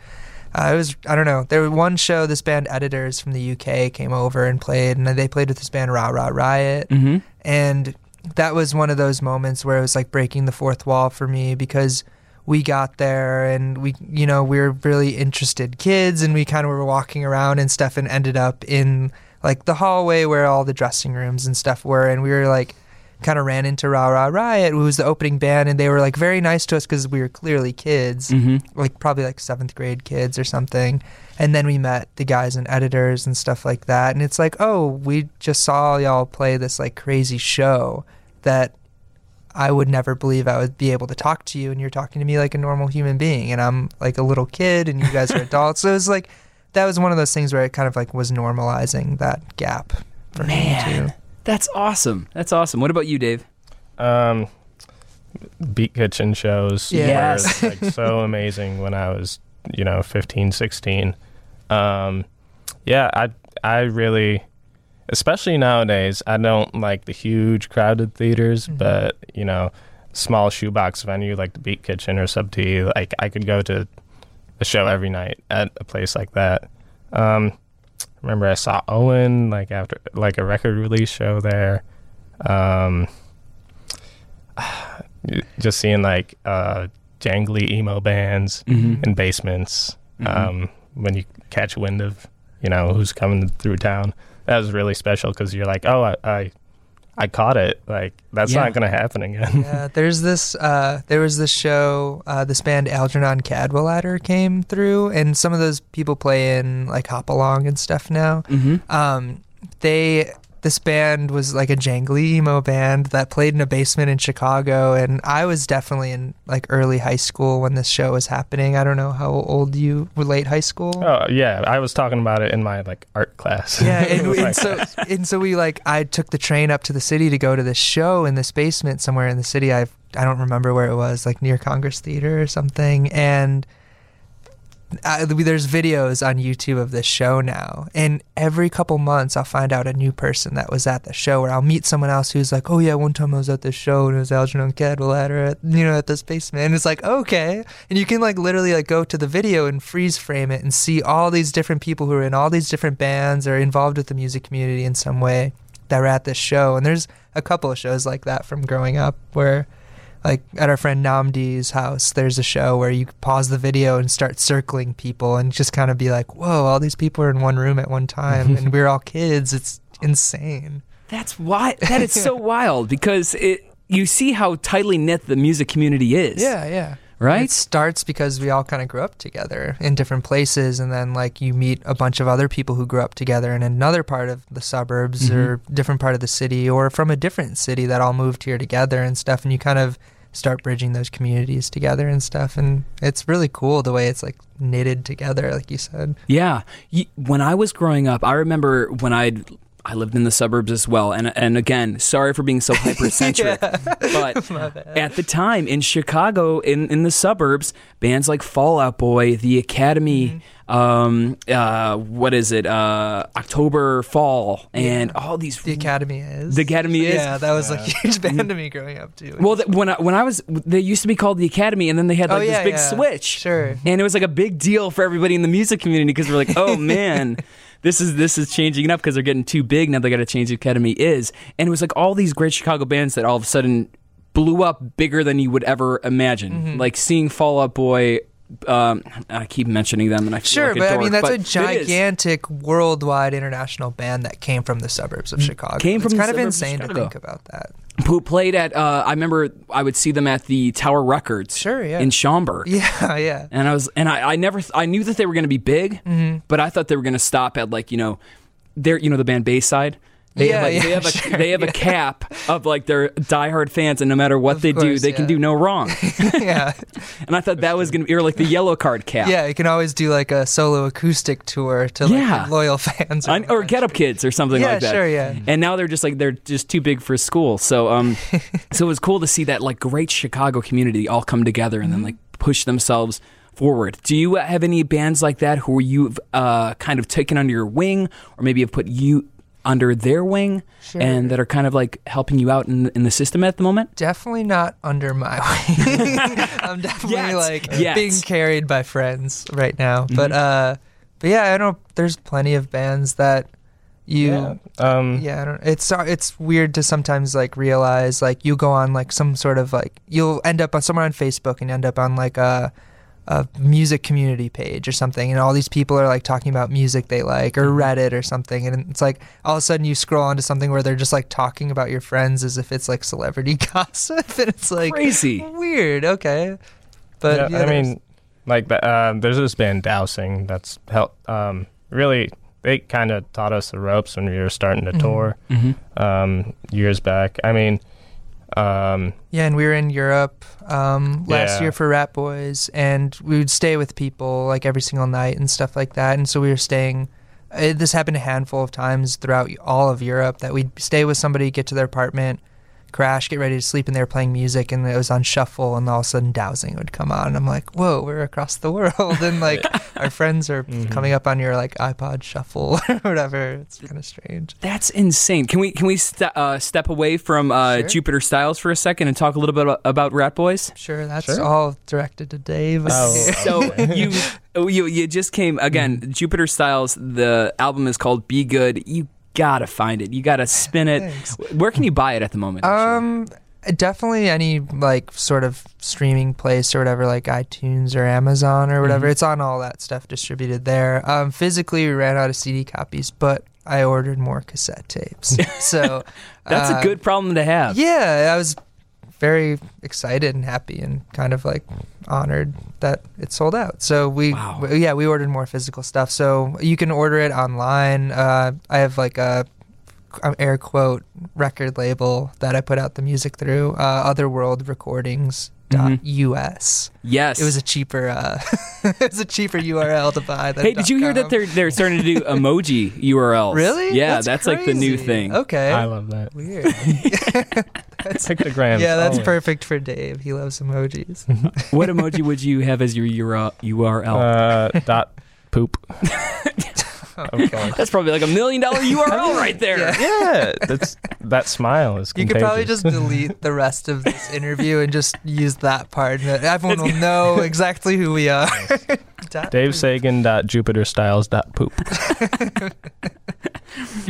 Speaker 1: Uh, it was I don't know. There was one show. This band Editors from the UK came over and played, and they played with this band Ra Ra Riot,
Speaker 3: Mm-hmm.
Speaker 1: and that was one of those moments where it was like breaking the fourth wall for me because we got there and we you know we were really interested kids and we kind of were walking around and stuff and ended up in like the hallway where all the dressing rooms and stuff were and we were like kind of ran into Ra Ra Riot who was the opening band and they were like very nice to us because we were clearly kids
Speaker 3: Mm-hmm.
Speaker 1: like probably like seventh grade kids or something. And then we met the guys and editors and stuff like that. And it's like, oh, we just saw y'all play this like crazy show that I would never believe I would be able to talk to you. And you're talking to me like a normal human being. And I'm like a little kid and you guys are [laughs] adults. So it was like, that was one of those things where it kind of like was normalizing that gap for me
Speaker 3: Man,
Speaker 1: too.
Speaker 3: That's awesome. That's awesome. What about you, Dave?
Speaker 2: Um, Beat Kitchen shows
Speaker 3: Yes.
Speaker 2: were like so [laughs] amazing when I was, you know, 15, 16. Um, yeah, I I really, especially nowadays, I don't like the huge crowded theaters,
Speaker 1: Mhm.
Speaker 2: but you know, small shoebox venue like the Beat Kitchen or Sub T, like I could go to a show every night at a place like that. Um, remember I saw Owen like after like a record release show there. Um, [sighs] just seeing like uh, jangly emo bands
Speaker 3: Mm-hmm.
Speaker 2: in basements.
Speaker 3: Mhm.
Speaker 2: Um, when you catch wind of you know who's coming through town, that was really special because you're like, oh, I, I, I caught it. Like that's
Speaker 3: Yeah.
Speaker 2: not gonna happen again.
Speaker 1: yeah, [laughs] there's this. Uh, there was this show. Uh, this band Algernon Cadwallader came through, and some of those people play in like Hop Along and stuff now.
Speaker 3: Mm-hmm.
Speaker 1: Um, they this band was like a jangly emo band that played in a basement in Chicago, and I was definitely in like early high school when this show was happening. I don't know how old you were, late high school.
Speaker 2: oh yeah, I was talking about it in my like art class.
Speaker 1: Yeah, and, [laughs] and so and so we like I took the train up to the city to go to this show in this basement somewhere in the city. I I don't remember where it was, like near Congress Theater or something. And uh, there's videos on YouTube of this show now, and every couple months I'll find out a new person that was at the show, or I'll meet someone else who's like, "Oh yeah, one time I was at this show and it was Algernon Cadwallader at you know at this basement." And it's like, okay, and you can like literally like go to the video and freeze frame it and see all these different people who are in all these different bands or involved with the music community in some way that were at this show. And there's a couple of shows like that from growing up where like at our friend Nnamdi's house, there's a show where you pause the video and start circling people and just kind of be like, whoa, all these people are in one room at one time [laughs] and we're all kids. It's insane.
Speaker 3: That's why that is so [laughs] wild because it you see how tightly knit the music community is.
Speaker 1: Yeah, yeah.
Speaker 3: Right?
Speaker 1: It starts because we all kind of grew up together in different places, and then like you meet a bunch of other people who grew up together in another part of the suburbs
Speaker 3: Mhm.
Speaker 1: or different part of the city or from a different city that all moved here together and stuff, and you kind of start bridging those communities together and stuff, and it's really cool the way it's like knitted together, like you said.
Speaker 3: Yeah. When I was growing up, I remember when I'd I lived in the suburbs as well, and and again, sorry for being so [laughs] hypercentric, but [laughs] at the time in Chicago, in in the suburbs, bands like Fall Out Boy, The Academy,
Speaker 1: Mm-hmm.
Speaker 3: um, uh, what is it, uh, October Fall, and all these.
Speaker 1: The Academy is.
Speaker 3: The Academy is?
Speaker 1: Yeah, that was like a huge band to me growing up too.
Speaker 3: well, th- when I, when I was, they used to be called the Academy, and then they had
Speaker 1: Oh,
Speaker 3: like
Speaker 1: yeah,
Speaker 3: this big
Speaker 1: yeah.
Speaker 3: switch.
Speaker 1: Sure.
Speaker 3: and it was like a big deal for everybody in the music community because we're like, [laughs] oh man, this is this is changing up because they're getting too big now. They got to change the academy is, and it was like all these great Chicago bands that all of a sudden blew up bigger than you would ever imagine.
Speaker 1: Mm-hmm.
Speaker 3: Like seeing Fall Out Boy. Um, I keep mentioning them, and I
Speaker 1: Sure,
Speaker 3: like
Speaker 1: but I mean that's a gigantic worldwide international band that came from the suburbs of Chicago.
Speaker 3: Came
Speaker 1: it's
Speaker 3: from the
Speaker 1: kind of insane to think about that.
Speaker 3: Who played at. Uh, I remember I would see them at the Tower Records.
Speaker 1: Sure, yeah.
Speaker 3: In Schaumburg. [laughs]
Speaker 1: Yeah, yeah.
Speaker 3: And I was, and I, I never, th- I knew that they were going to be big,
Speaker 1: Mm-hmm.
Speaker 3: but I thought they were going to stop at like you know, their, you know, the band Bayside. They
Speaker 1: Yeah,
Speaker 3: have, like,
Speaker 1: yeah,
Speaker 3: they have a [laughs] they have a cap of like their diehard fans, and no matter what
Speaker 1: Of
Speaker 3: they do,
Speaker 1: course,
Speaker 3: they can do no wrong. [laughs]
Speaker 1: yeah. [laughs]
Speaker 3: and I thought that was going to be or like the Yellowcard cap.
Speaker 1: Yeah, you can always do like a solo acoustic tour to like
Speaker 3: Yeah.
Speaker 1: loyal fans.
Speaker 3: I- or Get Up. Kids or something
Speaker 1: Yeah,
Speaker 3: like that.
Speaker 1: sure, yeah.
Speaker 3: And now they're just like they're just too big for school. So um, so it was cool to see that like great Chicago community all come together and then
Speaker 1: Mm-hmm.
Speaker 3: like push themselves forward. Do you have any bands like that who you've uh, kind of taken under your wing, or maybe have put you under their wing, and that are kind of like helping you out in in the system at the moment?
Speaker 1: Definitely not under my [laughs] wing. [laughs] I'm definitely
Speaker 3: Yet.
Speaker 1: like
Speaker 3: Yet. Mm-hmm.
Speaker 1: being carried by friends right now. But uh but yeah, I don't know there's plenty of bands that you
Speaker 2: Yeah. Um,
Speaker 1: yeah, I don't, it's uh, it's weird to sometimes like realize like you go on like some sort of like you'll end up on somewhere on Facebook and end up on like a a music community page or something and all these people are like talking about music they like or Reddit or something and it's like all of a sudden you scroll onto something where they're just like talking about your friends as if it's like celebrity [laughs] gossip and it's like
Speaker 3: Crazy.
Speaker 1: weird okay but
Speaker 2: yeah,
Speaker 1: yeah,
Speaker 2: I mean, like the, uh, there's this band Dowsing that's helped. Um, really, they kind of taught us the ropes when we were starting to
Speaker 1: Mhm.
Speaker 2: tour
Speaker 3: Mm-hmm.
Speaker 2: um, years back. I mean, um,
Speaker 1: Yeah, and we were in Europe um, last
Speaker 2: Yeah.
Speaker 1: year for Ratboys, and we would stay with people like every single night and stuff like that. And so we were staying. Uh, this happened a handful of times throughout all of Europe that we'd stay with somebody, get to their apartment, crash, get ready to sleep, and they were playing music, and it was on shuffle, and all of a sudden dowsing would come on. and I'm like, whoa, we're across the world, and [laughs] like our friends are
Speaker 2: Mhm.
Speaker 1: coming up on your like iPod shuffle [laughs] or whatever. It's kind of strange.
Speaker 3: That's insane. Can we can we ste- uh, step away from uh,
Speaker 1: Sure.
Speaker 3: Jupiter Styles for a second and talk a little bit about, about Rat Boys?
Speaker 1: Sure, that's
Speaker 2: Sure.
Speaker 1: all directed to Dave.
Speaker 2: Oh. [laughs]
Speaker 3: So you oh, you you just came again. Jupiter Styles. The album is called Be Good. You gotta find it. You gotta spin it.
Speaker 1: Thanks.
Speaker 3: Where can you buy it at the moment? actually?
Speaker 1: Um, definitely any like sort of streaming place or whatever, like iTunes or Amazon or whatever.
Speaker 3: Mhm.
Speaker 1: It's on all that stuff distributed there. Um, physically, we ran out of CD copies, but I ordered more cassette tapes. [laughs] so
Speaker 3: That's
Speaker 1: uh,
Speaker 3: a good problem to have.
Speaker 1: Yeah, I was very excited and happy and kind of like honored that it sold out. So we,
Speaker 3: Wow.
Speaker 1: w- yeah, we ordered more physical stuff. So you can order it online. Uh, I have like a um, air quote record label that I put out the music through. Uh, Otherworld Recordings. Dot us.
Speaker 3: Yes.
Speaker 1: It was a cheaper, uh, [laughs] it was a cheaper URL to buy. Than
Speaker 3: Hey, did you hear that they're they're starting to do [laughs] emoji URLs?
Speaker 1: really?
Speaker 3: Yeah, that's, like the new thing.
Speaker 1: Okay,
Speaker 2: I love that.
Speaker 1: weird. [laughs] That's-
Speaker 2: Pictograms.
Speaker 1: yeah, that's
Speaker 2: oh.
Speaker 1: perfect for Dave. He loves emojis.
Speaker 3: What emoji would you have as your URL?
Speaker 2: Uh, dot poop. [laughs] of course.
Speaker 3: that's probably like a million dollar [laughs] URL right there.
Speaker 1: Yeah. [laughs]
Speaker 2: Yeah, that's that smile is.
Speaker 1: You could probably just delete the rest of this interview and just use that part. Everyone will know exactly who we are.
Speaker 2: Dave
Speaker 1: poop.
Speaker 2: Sagan dot Jupiter Styles poop.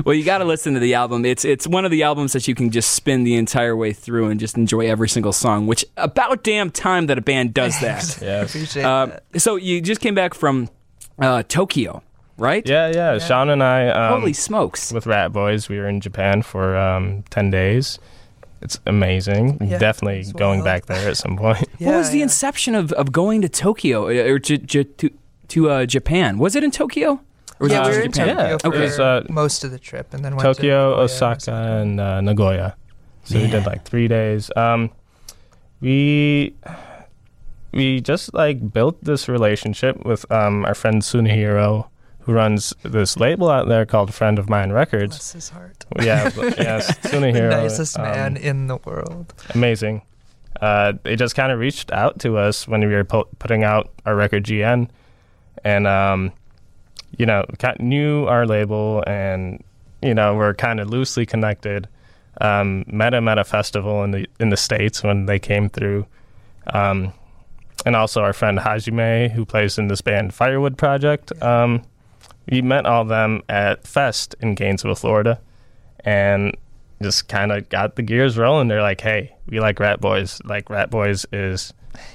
Speaker 3: Well, you got to listen to the album. It's it's one of the albums that you can just spin the entire way through and just enjoy every single song. Which about damn time that a band does that.
Speaker 2: Yes.
Speaker 1: Appreciate
Speaker 3: um,
Speaker 1: that.
Speaker 3: so you just came back from uh, Tokyo, right?
Speaker 2: Yeah, yeah. Sean and I. Um,
Speaker 3: Holy smokes!
Speaker 2: with Ratboys, we were in Japan for um, ten days. It's amazing.
Speaker 1: Yeah,
Speaker 2: Definitely
Speaker 1: as
Speaker 2: going
Speaker 1: well.
Speaker 2: back there at some point. [laughs]
Speaker 3: what was the
Speaker 1: yeah.
Speaker 3: inception of, of going to Tokyo uh, or to to, to, to uh, Japan? Was it in Tokyo? Or was
Speaker 1: Yeah,
Speaker 3: it
Speaker 1: we
Speaker 3: just
Speaker 1: were in
Speaker 3: Japan?
Speaker 1: Tokyo
Speaker 2: Yeah,
Speaker 1: for
Speaker 2: it was, uh,
Speaker 1: most of the trip, and then went
Speaker 2: Tokyo,
Speaker 1: to Nagoya
Speaker 2: Osaka, and uh, Nagoya. So we did like three days. Um, we we just like built this relationship with um, our friend Sunihiro, who runs this label out there called Friend of Mine Records.
Speaker 1: Bless his heart.
Speaker 2: Yeah, but- [laughs] yes,
Speaker 1: the
Speaker 2: Sunihiro,
Speaker 1: nicest
Speaker 2: um,
Speaker 1: man in the world.
Speaker 2: amazing. Uh, they just kind of reached out to us when we were pu- putting out our record GN, and um, you know, knew our label, and you know, we're kind of loosely connected. Um, met him at a festival in the in the states when they came through, um, and also our friend Hajime, who plays in this band Firewood Project. Um, we met all them at Fest in Gainesville, Florida, and just kind of got the gears rolling. They're like, "Hey, we like Ratboys. Like Ratboys is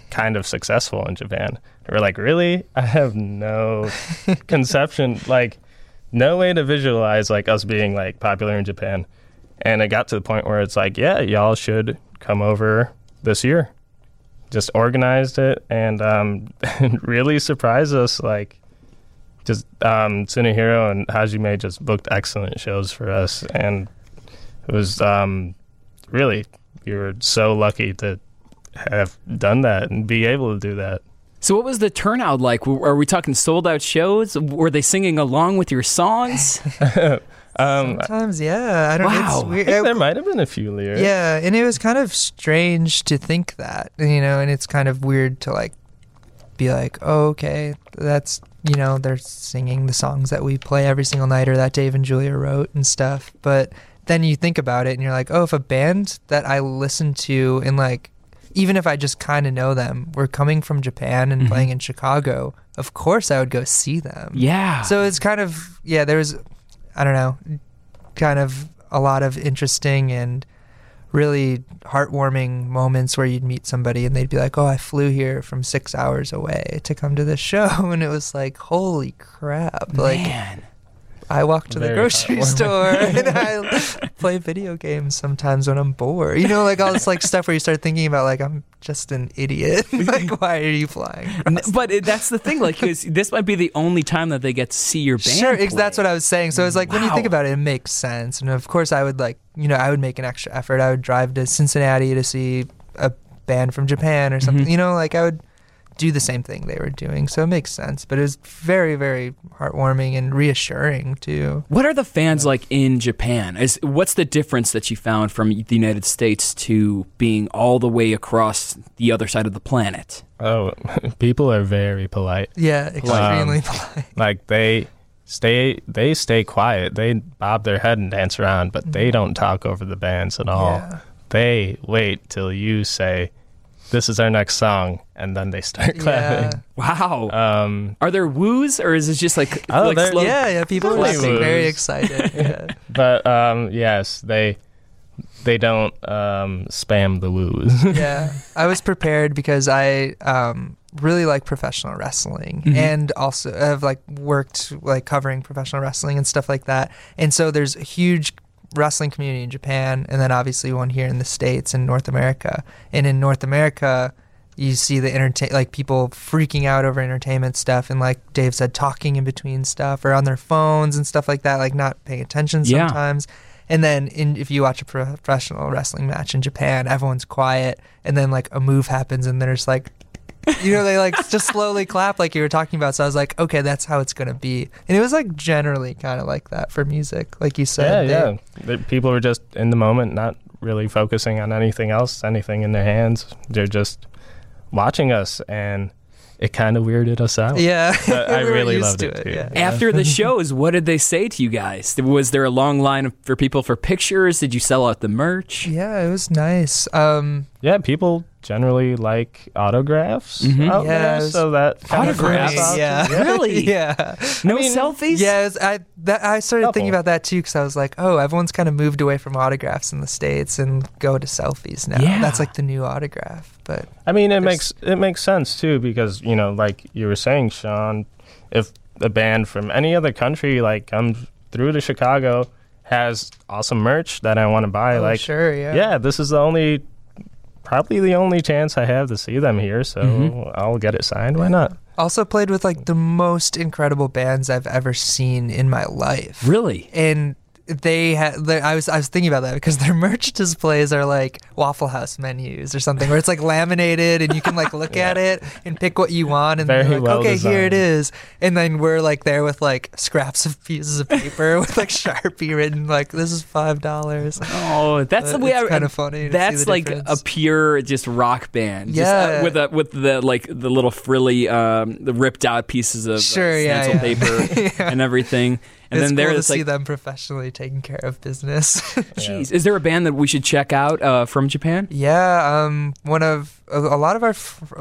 Speaker 2: kind of successful in Japan." We're like, "Really? I have no [laughs] conception, like, no way to visualize like us being like popular in Japan." and it got to the point where it's like, yeah, y'all should come over this year. Just organized it and um, [laughs] really surprised us. Like, just um, Tsunohiro and Hajime just booked excellent shows for us, and it was um, really we were so lucky to have done that and be able to do that.
Speaker 3: So, what was the turnout like? W- Are we talking sold out shows? Were they singing along with your songs? [laughs]
Speaker 2: Um,
Speaker 1: Sometimes, yeah. I don't.
Speaker 3: Wow.
Speaker 1: It's
Speaker 2: I
Speaker 1: weird.
Speaker 2: think there might have been a few lyrics.
Speaker 1: Yeah, and it was kind of strange to think that, you know, and it's kind of weird to like be like, oh, okay, that's, you know, they're singing the songs that we play every single night or that Dave and Julia wrote and stuff. But then you think about it and you're like, oh, if a band that I listen to and like, even if I just kind of know them, were coming from Japan and
Speaker 3: Mhm.
Speaker 1: playing in Chicago, of course I would go see them.
Speaker 3: yeah.
Speaker 1: So it's kind of yeah, there was I don't know, kind of a lot of interesting and really heartwarming moments where you'd meet somebody and they'd be like, "Oh, I flew here from 6 hours away to come to this show." [laughs] And it was like, "Holy crap." Like
Speaker 3: Man.
Speaker 1: I walk to the grocery store [laughs] and I play video games sometimes when I'm bored. You know, like all this like stuff where you start thinking about like I'm just an idiot. [laughs] like [laughs] why are you flying?
Speaker 3: But it, that's the thing, like, 'cause this might be the only time that they get to see your band.
Speaker 1: Sure,
Speaker 3: play.
Speaker 1: that's what I was saying. So it's like when you think about it, it makes sense. And of course, I would like, you know, I would make an extra effort. I would drive to Cincinnati to see a band from Japan or something.
Speaker 3: Mhm.
Speaker 1: You know, like I would do the same thing they were doing. So it makes sense. But it was very, very heartwarming and reassuring too.
Speaker 3: What are the fans like in Japan? Is what's the difference that you found from the United States to being all the way across the other side of the planet?
Speaker 2: Oh, [laughs] people are very polite.
Speaker 1: Yeah, um, extremely polite.
Speaker 2: Like they stay they stay quiet. They bob their head and dance around, but they mm-hmm. don't talk over the bands at all.
Speaker 1: Yeah.
Speaker 2: They wait till you say this is our next song and then they start
Speaker 1: Yeah.
Speaker 2: clapping.
Speaker 3: Wow.
Speaker 2: Um
Speaker 3: are there woos or is it just like, [laughs]
Speaker 2: Oh,
Speaker 3: like
Speaker 2: there-
Speaker 3: slow?
Speaker 1: yeah, yeah, people were
Speaker 2: Totally
Speaker 1: like, very excited. Yeah. [laughs]
Speaker 2: but um yes, they they don't um spam the woos. [laughs]
Speaker 1: yeah, I was prepared because I um, really like professional wrestling
Speaker 3: Mhm.
Speaker 1: and also have like worked like covering professional wrestling and stuff like that. And so there's a huge wrestling community in Japan, and then obviously one here in the states and North America. And in North America, you see the entertain like people freaking out over entertainment stuff and like Dave said talking in between stuff or on their phones and stuff like that like not paying attention
Speaker 3: Yeah.
Speaker 1: sometimes and then in, if you watch a professional wrestling match in Japan everyone's quiet and then like a move happens and there's like you know they like just slowly clap like you were talking about so I was like okay that's how it's going to be and it was like generally kind of like that for music like you
Speaker 2: yeah,
Speaker 1: said they-
Speaker 2: yeah. The people were just in the moment, not really focusing on anything else, anything in their hands. They're just watching us and it kind of weirded us out.
Speaker 1: yeah [laughs]
Speaker 2: I
Speaker 1: We
Speaker 2: really loved
Speaker 1: to
Speaker 2: it, too.
Speaker 1: yeah.
Speaker 3: After the [laughs] shows, what did they say to you guys? Was there a long line for people for pictures? Did you sell out the merch?
Speaker 1: yeah it was nice um
Speaker 2: Yeah, people generally like autographs
Speaker 3: Mhm.
Speaker 2: out
Speaker 1: Yeah,
Speaker 2: there, so that kind
Speaker 3: Autographs?
Speaker 2: brings
Speaker 1: yeah
Speaker 3: Really? [laughs]
Speaker 1: yeah
Speaker 3: No
Speaker 2: mean,
Speaker 3: selfies?
Speaker 1: Yeah, was- I that, I started thinking about that too because I was like, oh, everyone's kind of moved away from autographs in the states and go to selfies now.
Speaker 3: Yeah.
Speaker 1: That's like the new autograph. But
Speaker 2: I mean, it makes it makes sense too because you know, like you were saying, Sean, if a band from any other country like comes through to Chicago has awesome merch that I want to buy,
Speaker 1: oh,
Speaker 2: like
Speaker 1: sure, yeah,
Speaker 2: yeah, this is the only probably the only chance I have to see them here, so
Speaker 3: Mhm.
Speaker 2: I'll get it signed. Why not?
Speaker 1: Also played with like the most incredible bands I've ever seen in my life.
Speaker 3: Really?
Speaker 1: and they had I was I was thinking about that because their [laughs] merch displays are like Waffle House menus or something where it's like laminated and you can like look [laughs] at it and pick what you want and
Speaker 2: Very
Speaker 1: they're like
Speaker 2: well
Speaker 1: okay here it is. and then we're like there with like scraps of pieces of paper [laughs] with like Sharpie written like this is five dollars.
Speaker 3: Oh, that's the way I.
Speaker 1: kind of funny.
Speaker 3: That's
Speaker 1: the
Speaker 3: like
Speaker 1: difference.
Speaker 3: a pure just rock band. Just, uh,
Speaker 1: Yeah.
Speaker 3: with a, with the like the little frilly, um, the ripped out pieces of uh,
Speaker 1: Sure, yeah, yeah.
Speaker 3: paper
Speaker 1: Yeah.
Speaker 3: and everything. And
Speaker 1: it's
Speaker 3: then there
Speaker 1: cool to
Speaker 3: it's
Speaker 1: see
Speaker 3: like,
Speaker 1: them professionally taking care of business. [laughs]
Speaker 3: jeez, is there a band that we should check out uh, from Japan?
Speaker 1: Yeah, um, one of a, a lot of our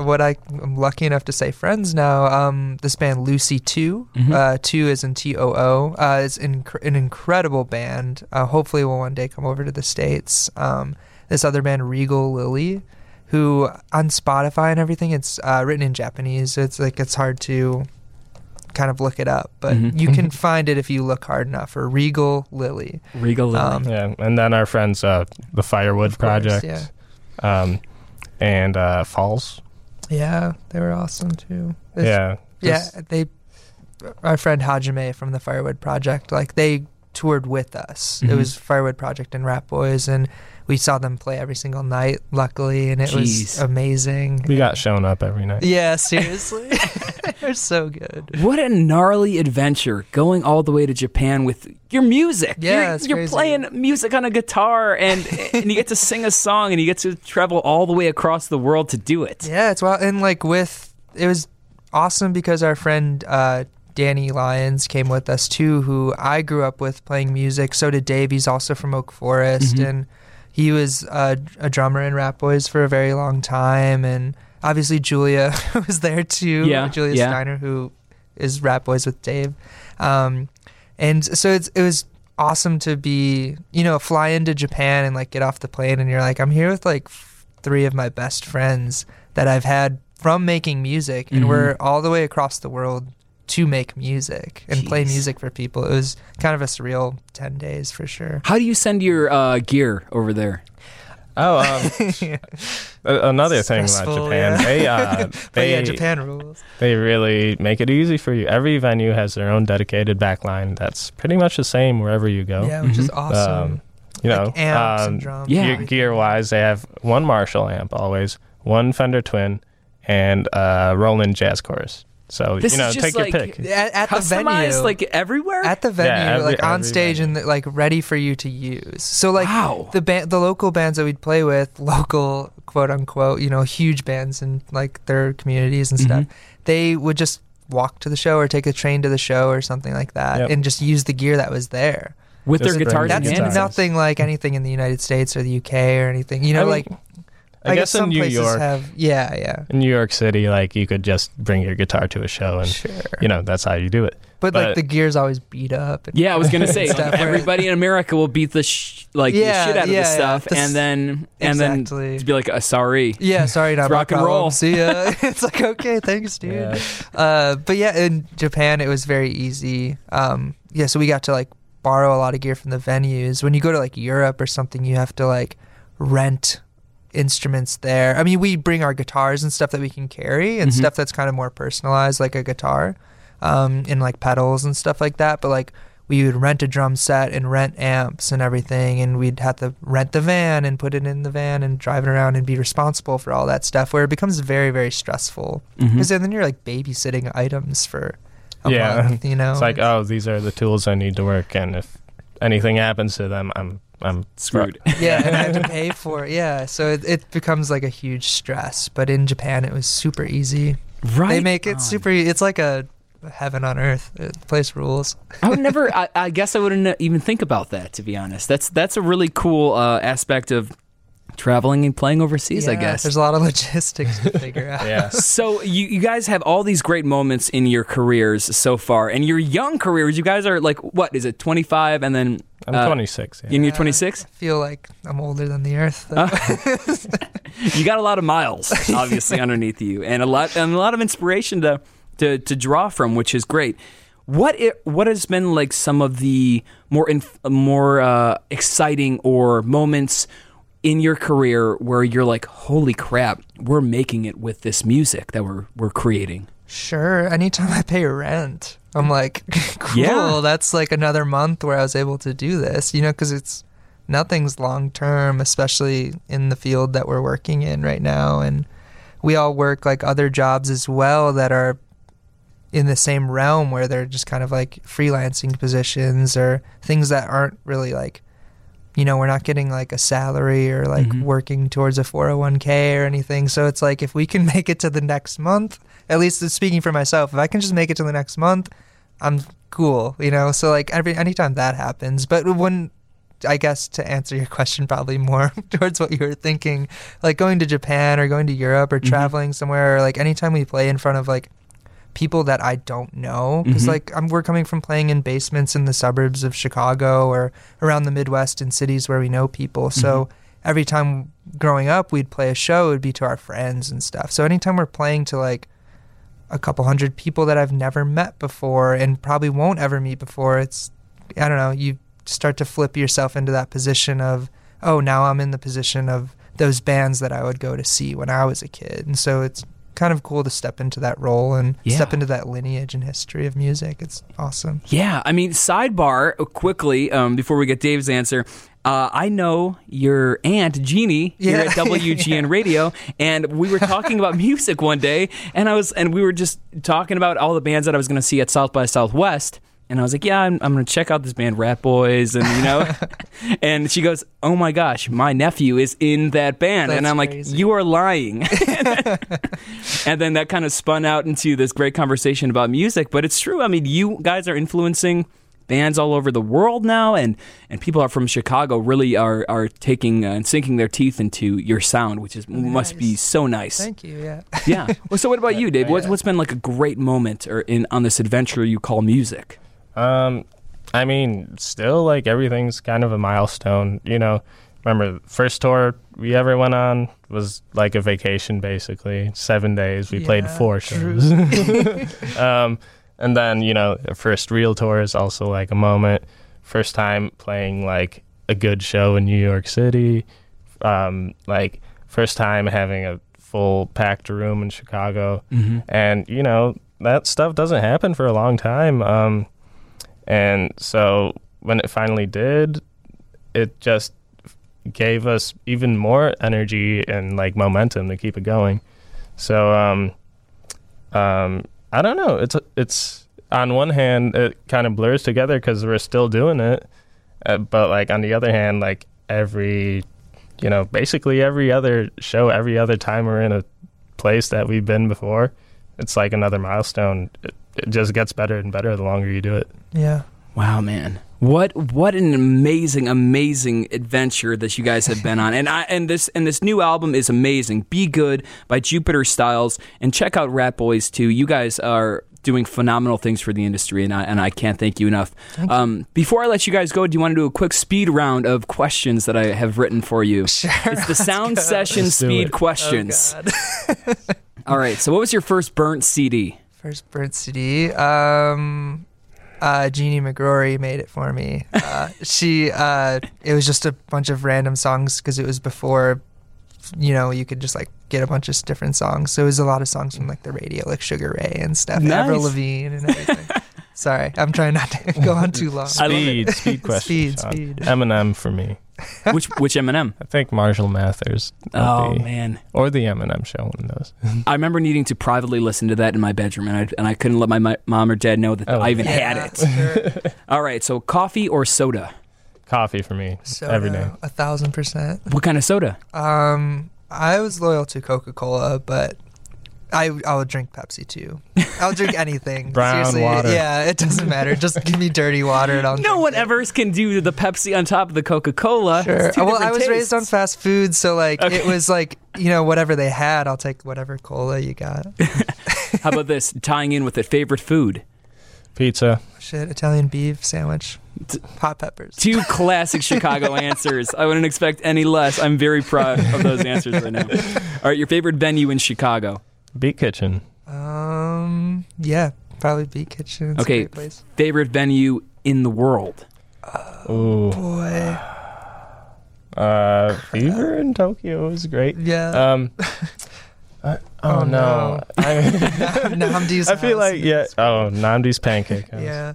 Speaker 1: what I, am lucky enough to say friends now. Um, this band Lucy 2
Speaker 3: Mhm.
Speaker 1: uh, two is in T O O. Uh, is inc- an incredible band. Uh, hopefully, will one day come over to the states. Um, this other band Regal Lily, who on Spotify and everything, it's uh, written in Japanese. It's like it's hard to kind of look it up, but
Speaker 3: Mhm.
Speaker 1: you can find it if you look hard enough. Or Regal Lily.
Speaker 3: Regal Lily.
Speaker 1: Um,
Speaker 2: Yeah, and then our friends, uh, the Firewood
Speaker 1: Of course,
Speaker 2: Project,
Speaker 1: yeah.
Speaker 2: um, and uh, Falls.
Speaker 1: Yeah, they were awesome too. It's-
Speaker 2: yeah,
Speaker 1: yeah. They, our friend Hajime from the Firewood Project, like they toured with us. It
Speaker 3: Mhm.
Speaker 1: was Firewood Project and Ratboys, and we saw them play every single night. Luckily, and it
Speaker 3: Jeez.
Speaker 1: was amazing.
Speaker 2: we got shown up every night.
Speaker 1: Yeah, seriously, [laughs] they're so good.
Speaker 3: What a gnarly adventure going all the way to Japan with your music.
Speaker 1: Yeah,
Speaker 3: you're,
Speaker 1: it's
Speaker 3: you're
Speaker 1: crazy.
Speaker 3: playing music on a guitar and and you get to sing a song and you get to travel all the way across the world to do it.
Speaker 1: Yeah, it's well, and like with it was awesome because our friend uh, Danny Lyons came with us too, who I grew up with playing music. So did Dave. He's also from Oak Forest,
Speaker 3: Mhm.
Speaker 1: and he was uh, a drummer in Ratboys for a very long time. And obviously Julia [laughs] was there too.
Speaker 3: Yeah,
Speaker 1: Julia
Speaker 3: yeah.
Speaker 1: Steiner, who is Ratboys with Dave. Um, and so it's it was awesome to be you know fly into Japan and like get off the plane and you're like I'm here with like f- three of my best friends that I've had from making music and
Speaker 3: Mhm.
Speaker 1: we're all the way across the world to make music and play music for people. It was kind of a surreal 10 days for sure.
Speaker 3: How do you send your uh, gear over there?
Speaker 2: Oh, um, [laughs] a- another thing about Japan,
Speaker 1: yeah.
Speaker 2: they uh, [laughs] they
Speaker 1: yeah, Japan rules.
Speaker 2: they really make it easy for you. Every venue has their own dedicated backline. That's pretty much the same wherever you go.
Speaker 1: Yeah, which is
Speaker 3: Mhm.
Speaker 1: awesome.
Speaker 2: Um, you know,
Speaker 1: like amps
Speaker 2: um,
Speaker 1: and drums.
Speaker 3: Yeah.
Speaker 1: and
Speaker 2: gear, wise, they have one Marshall amp always, one Fender Twin, and uh, Roland Jazz Chorus. So
Speaker 3: This
Speaker 2: you know, take
Speaker 3: like-
Speaker 2: your pick.
Speaker 1: At, at the
Speaker 3: Customized
Speaker 1: venue.
Speaker 3: like everywhere?
Speaker 1: at the venue,
Speaker 2: every-
Speaker 1: like on stage
Speaker 2: venue.
Speaker 1: and like ready for you to use. So like
Speaker 3: wow.
Speaker 1: the band, the local bands that we'd play with, [laughs] local quote unquote, you know, huge bands in like their communities and stuff,
Speaker 3: Mhm.
Speaker 1: they would just walk to the show or take a train to the show or something like that,
Speaker 2: Yep.
Speaker 1: and just use the gear that was there.
Speaker 3: With their guitars
Speaker 2: bring
Speaker 3: and
Speaker 2: your
Speaker 1: That's
Speaker 2: guitars.
Speaker 1: nothing like anything in the United States or the UK or anything. You know,
Speaker 2: I mean,
Speaker 1: like
Speaker 2: I, guess, in
Speaker 1: some
Speaker 2: New
Speaker 1: places
Speaker 2: York,
Speaker 1: have, yeah, yeah,
Speaker 2: in New York City, like you could just bring your guitar to a show, and
Speaker 1: sure.
Speaker 2: you know that's how you do it.
Speaker 1: but, like
Speaker 2: but-
Speaker 1: the gear's always beat up. And,
Speaker 3: Yeah, I was gonna say [laughs]
Speaker 1: Stuff where-
Speaker 3: everybody in America will beat the sh- like
Speaker 1: Yeah,
Speaker 3: the shit out of
Speaker 1: yeah,
Speaker 3: this
Speaker 1: yeah.
Speaker 3: stuff,
Speaker 1: This-
Speaker 3: and then and then
Speaker 1: exactly.
Speaker 3: to be like, uh, sorry.
Speaker 1: Yeah, sorry, not
Speaker 3: It's rock and roll.
Speaker 1: See ya. [laughs] [laughs] it's like okay, thanks, dude.
Speaker 2: Yeah.
Speaker 1: Uh, but yeah, in Japan it was very easy. Um, yeah, so we got to like borrow a lot of gear from the venues. When you go to like Europe or something, you have to like rent instruments there. I mean, we bring our guitars and stuff that we can carry and
Speaker 3: Mhm.
Speaker 1: stuff that's kind of more personalized, like a guitar, um, and like pedals and stuff like that. But like we would rent a drum set and rent amps and everything, and we'd have to rent the van and put it in the van and drive it around and be responsible for all that stuff. Where it becomes very, very stressful because then you're like babysitting items for a
Speaker 2: Yeah.
Speaker 1: month, you know.
Speaker 2: It's like, oh, these are the tools I need to work, and if anything happens to them, I'm I'm
Speaker 3: Screwed.
Speaker 1: yeah, and I have to [laughs] pay for it. Yeah, so it, it becomes like a huge stress. But in Japan, it was super easy.
Speaker 3: Right.
Speaker 1: They make it
Speaker 3: on.
Speaker 1: super. e, It's like a heaven on earth. The place rules.
Speaker 3: I would never. [laughs] I, I guess I wouldn't even think about that. To be honest, that's that's a really cool uh, aspect of traveling and playing overseas. I guess.
Speaker 1: there's a lot of [laughs] logistics to figure out.
Speaker 2: yeah. [laughs]
Speaker 3: So you, you guys have all these great moments in your careers so far, and your young careers. You guys are like, what is it, 25, and then
Speaker 2: I'm
Speaker 3: uh,
Speaker 2: 26. Yeah.
Speaker 3: in your
Speaker 1: Yeah.
Speaker 3: 26?
Speaker 1: I feel like I'm older than the earth. though. [laughs]
Speaker 3: You got a lot of miles, obviously, underneath you, and a lot and a lot of inspiration to to, to draw from, which is great. What i what has been like some of the more inf- more uh, exciting or moments in your career where you're like, holy crap, we're making it with this music that we're we're creating.
Speaker 1: Sure. Anytime I pay rent, I'm like, [laughs] cool.
Speaker 3: Yeah.
Speaker 1: That's like another month where I was able to do this, you know, because it's nothing's long term, especially in the field that we're working in right now. And we all work like other jobs as well that are in the same realm where they're just kind of like freelancing positions or things that aren't really like you know we're not getting like a salary or like
Speaker 3: Mhm.
Speaker 1: working towards a 401k or anything so it's like if we can [laughs] make it to the next month at least speaking for myself if i can just make it to the next month i'm cool you know so like every anytime that happens but when i guess to answer your [laughs] question probably more [laughs] towards what you were thinking like going to japan or going to europe or
Speaker 3: Mhm.
Speaker 1: traveling somewhere or like anytime we play in front of like people that I don't know because
Speaker 3: Mhm.
Speaker 1: like I'm, we're coming from playing in basements in the suburbs of Chicago or around the Midwest in cities where we know people. So every time growing up we'd play a show, it'd be to our friends and stuff. So anytime we're playing to like a couple hundred people that I've never met before and probably won't ever meet before. It's I don't know, you start to flip yourself into that position of, oh, now I'm in the position of those bands that I would go to see when I was a kid. And so it's kind of cool to step into that role and
Speaker 3: Yeah.
Speaker 1: step into that lineage and history of music. It's awesome.
Speaker 3: Yeah, I mean, sidebar uh, quickly um, before we get Dave's answer. Uh, I know your aunt Jeannie here
Speaker 1: Yeah. [laughs]
Speaker 3: at WGN Radio, and we were talking about music one day, and I was, and we were just talking about all the bands that I was going to see at South by Southwest, and I was like, yeah, I'm, I'm going to check out this band Ratboys, and you know, [laughs] and she goes, oh my gosh, my nephew is in that band, and I'm like, you are lying, [laughs] and then that kind of spun out into this great conversation about music. But it's true. I mean, you guys are influencing bands all over the world now, and and people are from Chicago really are are taking uh, and sinking their teeth into your sound, which is must be so nice.
Speaker 1: Thank you. Yeah.
Speaker 3: yeah. [laughs] Well, so what about you, Dave? What's what's been like a great moment or in on this adventure you call music?
Speaker 2: Um, I mean, still like everything's kind of a milestone. You know, remember the first tour we ever went on was like a vacation, basically seven days. We played four shows. [laughs] um, and then you know, the first real tour is also like a moment. First time playing like a good show in New York City. Um, like first time having a full packed room in Chicago
Speaker 3: Mm-hmm.
Speaker 2: and you know that stuff doesn't happen for a long time um and so when it finally did it just gave us even more energy and like momentum to keep it going. So um um i don't know. It's it's on one hand it kind of blurs together because we're still doing it uh, but like on the other hand like every you know basically every other show every other time we're in a place that we've been before it's like another milestone it, it just gets better and better the longer you do it
Speaker 1: Yeah.
Speaker 3: Wow, man. What what an amazing amazing adventure that you guys have been on. And I and this and this new album is amazing. Be Good by Jupiter Styles and check out Ratboys too. You guys are doing phenomenal things for the industry and I and I can't thank you enough. Um, before I let you guys go, do you want to do a quick speed round of questions that I have written for you? [laughs]
Speaker 1: Sure.
Speaker 3: It's the sound session
Speaker 2: Let's
Speaker 3: speed
Speaker 2: it.
Speaker 3: questions.
Speaker 1: Oh, God. [laughs]
Speaker 3: All right. So what was your first burnt CD?
Speaker 1: First bird CD. Um, uh, Jeannie McGrory made it for me. Uh, [laughs] she, uh, it was just a bunch of random songs because it was before, you know, you could just like get a bunch of different songs. So it was a lot of songs from like the radio, like Sugar Ray and stuff,
Speaker 3: Nice.
Speaker 1: Avril Lavigne and everything. [laughs] Sorry, I'm trying not to [laughs] go on too long.
Speaker 2: Speed speed question
Speaker 1: Speed,
Speaker 2: Sean.
Speaker 1: speed.
Speaker 2: eminem for me [laughs]
Speaker 3: Which which Eminem?
Speaker 2: i think marshall mathers
Speaker 3: Oh
Speaker 2: be-
Speaker 3: man.
Speaker 2: or the eminem show one of those
Speaker 3: I remember needing to privately listen to that in my bedroom, and I, and I couldn't let my, my mom or dad know that
Speaker 2: Oh,
Speaker 3: I even
Speaker 1: Yeah,
Speaker 3: had it.
Speaker 1: sure. [laughs]
Speaker 3: All right, so coffee or soda?
Speaker 2: coffee for me
Speaker 1: Soda,
Speaker 2: every day
Speaker 1: a thousand percent.
Speaker 3: What kind of soda?
Speaker 1: Um, I was loyal to Coca Cola, but I I would drink Pepsi too. I'll drink [laughs] anything.
Speaker 2: Brown
Speaker 1: Seriously,
Speaker 2: water.
Speaker 1: Yeah, it doesn't matter. Just give me dirty water and I'll.
Speaker 3: No
Speaker 1: drink
Speaker 3: one
Speaker 1: it.
Speaker 3: ever can do the Pepsi on top of the Coca Cola.
Speaker 1: Sure. Well, I was raised on fast food, so like
Speaker 3: Okay.
Speaker 1: it was like you know whatever they had, I'll take whatever cola you got. [laughs]
Speaker 3: How about this? Tying in with a favorite food.
Speaker 2: pizza
Speaker 1: Shit, Italian beef sandwich, hot peppers.
Speaker 3: Two classic Chicago [laughs] answers. I wouldn't expect any less. I'm very proud of those answers right now. All right, your favorite venue in Chicago.
Speaker 2: Beat kitchen
Speaker 1: Um, yeah, probably Beat Kitchen. It's
Speaker 3: Okay.
Speaker 1: a great place.
Speaker 3: Favorite venue in the world.
Speaker 2: Ooh.
Speaker 1: Boy, [sighs]
Speaker 2: Uh, Fever in Tokyo was great.
Speaker 1: yeah.
Speaker 2: Um, [laughs] I- oh,
Speaker 1: Oh,
Speaker 2: no,
Speaker 1: no.
Speaker 2: I, [laughs]
Speaker 1: Nnamdi's [laughs]
Speaker 2: I feel like yeah. Oh, Nnamdi's pancake. House.
Speaker 1: Yeah.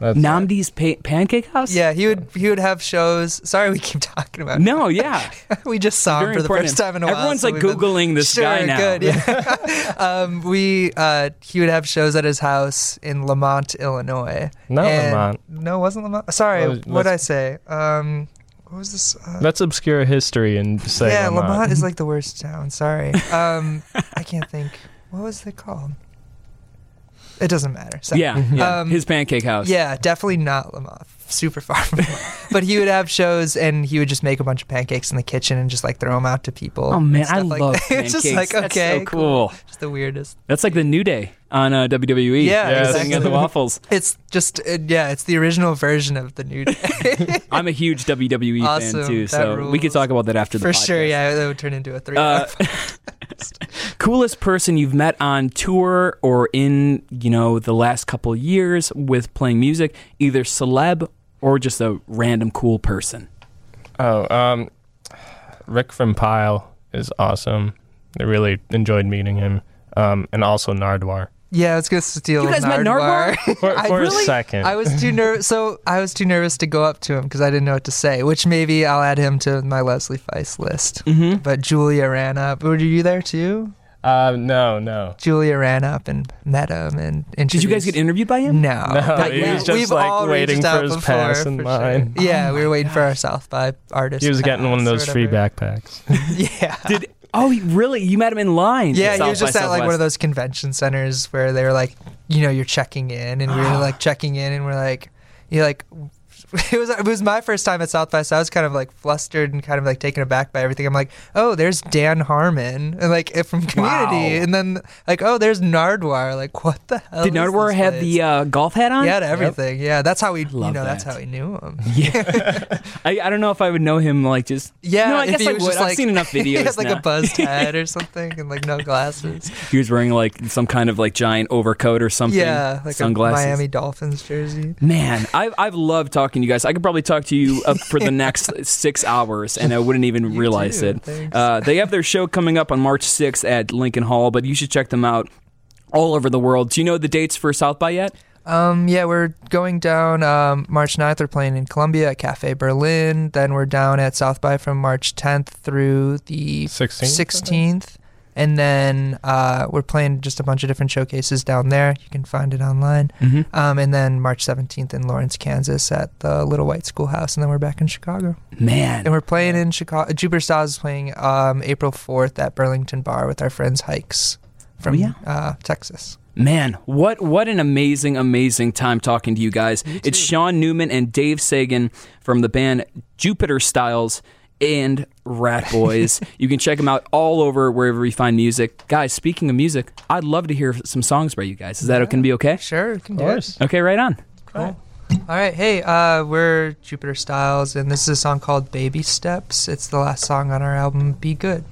Speaker 2: That's,
Speaker 3: Nnamdi's pa- Pancake House?
Speaker 1: Yeah, he would he would have shows. Sorry, we keep talking about.
Speaker 3: No, yeah. [laughs]
Speaker 1: we just saw him
Speaker 3: Very
Speaker 1: for the first time in a while.
Speaker 3: Everyone's like
Speaker 1: we've been-
Speaker 3: googling this
Speaker 1: sure,
Speaker 3: guy now.
Speaker 1: Good, yeah. [laughs] um, we uh, he would have shows at his house in Lemont, Illinois.
Speaker 2: Not
Speaker 1: And-
Speaker 2: Lemont.
Speaker 1: No, it wasn't Lemont. Sorry,
Speaker 2: Well,
Speaker 1: what did I say? Um, what was this? Uh,
Speaker 2: Let's obscure history and say
Speaker 1: yeah,
Speaker 2: Lemont.
Speaker 1: Lemont is like [laughs] the worst town. Sorry. Um, I can't think. What was it called? It doesn't matter. So-
Speaker 3: Yeah, yeah.
Speaker 1: Um,
Speaker 3: his Pancake House.
Speaker 1: Yeah, definitely not Lemont. Super far from Lemont. [laughs] but he would have shows and he would just make a bunch of pancakes in the kitchen and just like throw them out to people.
Speaker 3: Oh man, I
Speaker 1: like
Speaker 3: love
Speaker 1: that.
Speaker 3: pancakes. [laughs]
Speaker 1: it's just like okay,
Speaker 3: so cool.
Speaker 1: Just the weirdest.
Speaker 3: That's like the New Day on uh, WWE.
Speaker 1: Yeah,
Speaker 2: Yeah,
Speaker 3: sitting at the waffles. [laughs]
Speaker 1: It's just uh, yeah, it's the original version of the new day. [laughs]
Speaker 3: I'm a huge WWE fan too,
Speaker 1: that
Speaker 3: so we could talk about that after the
Speaker 1: For
Speaker 3: podcast.
Speaker 1: sure, yeah, that would turn into a three.
Speaker 3: Uh, [laughs] Coolest person you've met on tour or in, you know, the last couple years with playing music, either celeb or just a random cool person.
Speaker 2: Oh, um, Rick from Pile is awesome. I really enjoyed meeting him. Um, and also Nardwuar.
Speaker 1: Yeah, I was gonna steal.
Speaker 3: You guys met Nardwuar? [laughs]
Speaker 2: For,
Speaker 1: I
Speaker 2: for
Speaker 1: really-
Speaker 2: a second.
Speaker 1: I was too nervous. [laughs] So I was too nervous to go up to him because I didn't know what to say. Which maybe I'll add him to my Leslie Feist list.
Speaker 3: Mm-hmm.
Speaker 1: But Julia ran up. Were you there too?
Speaker 2: uh, no, no.
Speaker 1: Julia ran up and met him and introduced.
Speaker 3: Did you guys get interviewed by him?
Speaker 1: No,
Speaker 2: No,
Speaker 1: But
Speaker 2: he was
Speaker 1: we-
Speaker 2: just,
Speaker 1: we've
Speaker 2: like, waiting for his
Speaker 1: before,
Speaker 2: pass in
Speaker 1: for
Speaker 2: line.
Speaker 1: Sure. Yeah,
Speaker 3: Oh
Speaker 1: we were waiting for
Speaker 3: gosh.
Speaker 1: our [laughs] South by artist.
Speaker 2: He was getting one of those free backpacks.
Speaker 1: yeah.
Speaker 3: Did oh really? You met him in line?
Speaker 1: Yeah, he was just at like one of those convention centers where they were like, you know, you're checking in, and we were [gasps] like checking in, and we're like, you like, [laughs] it was it was my first time at South by, so I was kind of like flustered and kind of like taken aback by everything. I'm like, oh, there's Dan Harmon, [laughs] and like from Community,
Speaker 3: Wow.
Speaker 1: and then like, oh, there's Nardwuar. Like, what the hell?
Speaker 3: Did
Speaker 1: Nardwuar
Speaker 3: have
Speaker 1: place?
Speaker 3: the uh, golf hat on?
Speaker 1: Had everything. Yeah, that's how we, you know, that's how we knew him. [laughs]
Speaker 3: Yeah. I, I don't know if I would know him like just.
Speaker 1: Yeah,
Speaker 3: No, I guess I would.
Speaker 1: Just,
Speaker 3: I've
Speaker 1: like-
Speaker 3: seen enough videos.
Speaker 1: he had like
Speaker 3: now.
Speaker 1: a buzzed head or something, and like no glasses.
Speaker 3: He was wearing like some kind of like giant overcoat or something.
Speaker 1: Yeah, like
Speaker 3: sunglasses.
Speaker 1: a Miami Dolphins jersey.
Speaker 3: Man, I've, I've loved talking to you guys. I could probably talk to you up for the [laughs] next six hours and I wouldn't even [laughs]
Speaker 1: You
Speaker 3: realize
Speaker 1: too,
Speaker 3: it. Uh, they have their show coming up on March 6th at Lincoln Hall, but you should check them out all over the world. Do you know the dates for South by yet?
Speaker 1: Um, yeah, we're going down um, March 9th. We're playing in Columbia at Cafe Berlin. Then we're down at South by from March 10th through the
Speaker 2: 16th?
Speaker 1: 16th. And then uh, we're playing just a bunch of different showcases down there. You can find it online.
Speaker 3: Mm-hmm.
Speaker 1: Um, and then March 17th in Lawrence, Kansas at the Little White Schoolhouse. And then we're back in Chicago.
Speaker 3: Man.
Speaker 1: And we're playing in Chicago. Jupiter Styles is playing um, April 4th at Burlington Bar with our friends Hikes from
Speaker 3: Oh, yeah?
Speaker 1: uh, Texas.
Speaker 3: Man, what what an amazing, amazing time talking to you guys. It's Sean Neumann and Dave Sagan from the band Jupiter Styles and Ratboys. [laughs] you can check them out all over wherever you find music. Guys, speaking of music, I'd love to hear some songs by you guys. Is that going to be okay?
Speaker 1: Sure, we can
Speaker 2: Of
Speaker 1: do
Speaker 2: course.
Speaker 1: it.
Speaker 3: Okay, right on.
Speaker 1: Cool. All right, hey, uh, we're Jupiter Styles, and this is a song called Baby Steps. It's the last song on our album, Be Good.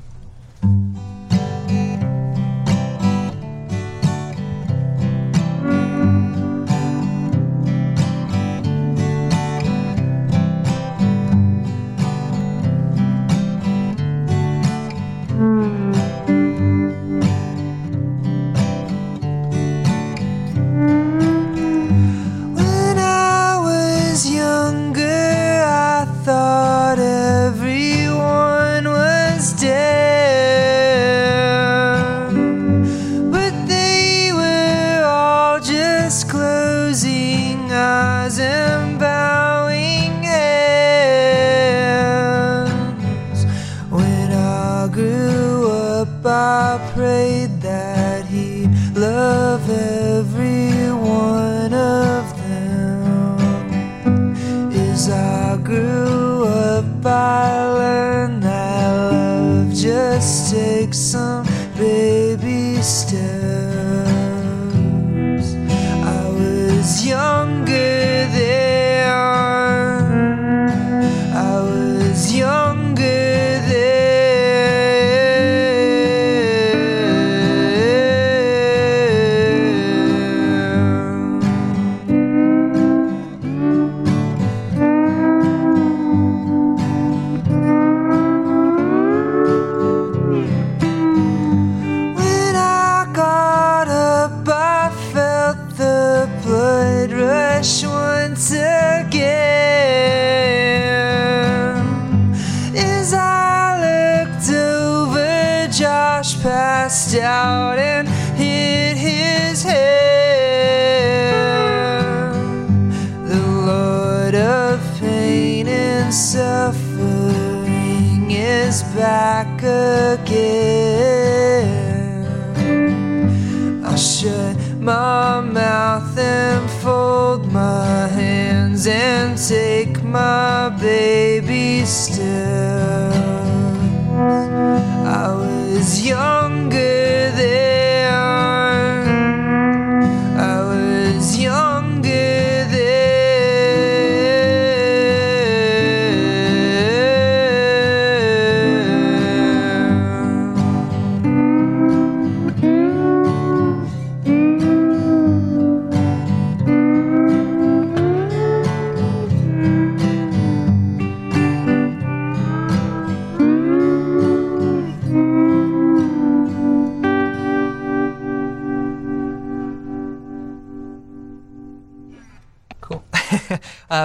Speaker 1: Take my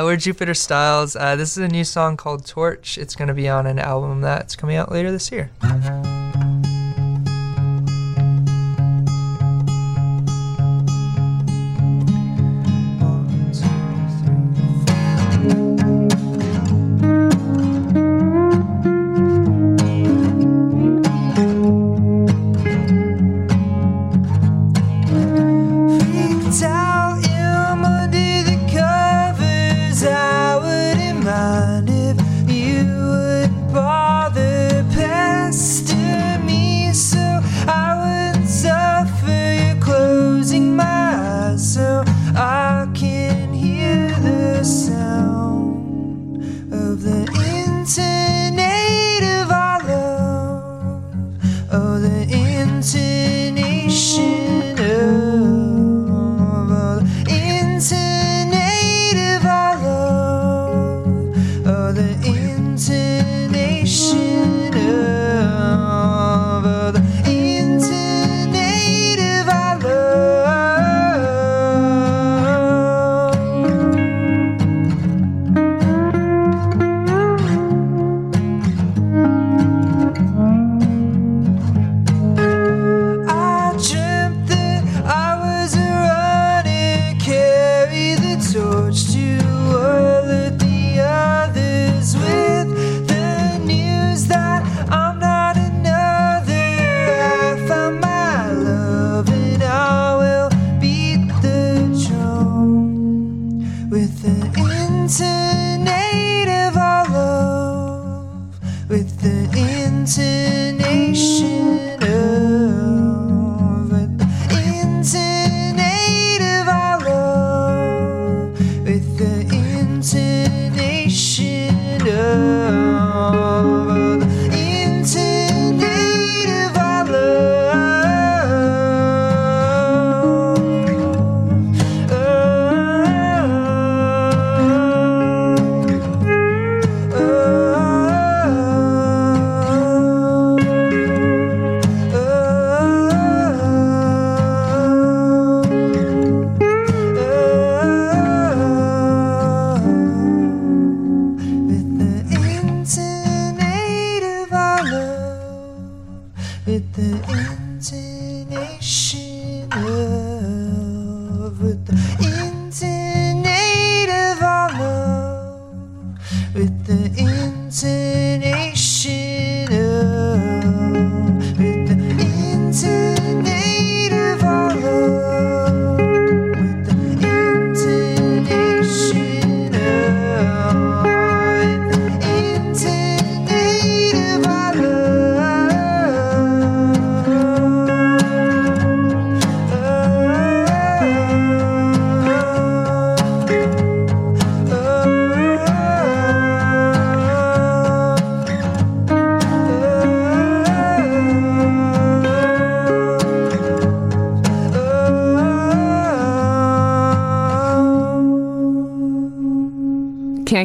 Speaker 1: we're Jupiter Styles. Uh, this is a new song called Torch. It's going to be on an album that's coming out later this year.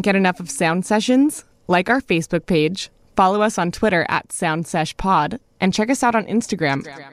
Speaker 4: Can't get enough of sound sessions? Like our Facebook page, follow us on Twitter at SoundSeshPod, and check us out on Instagram. Instagram.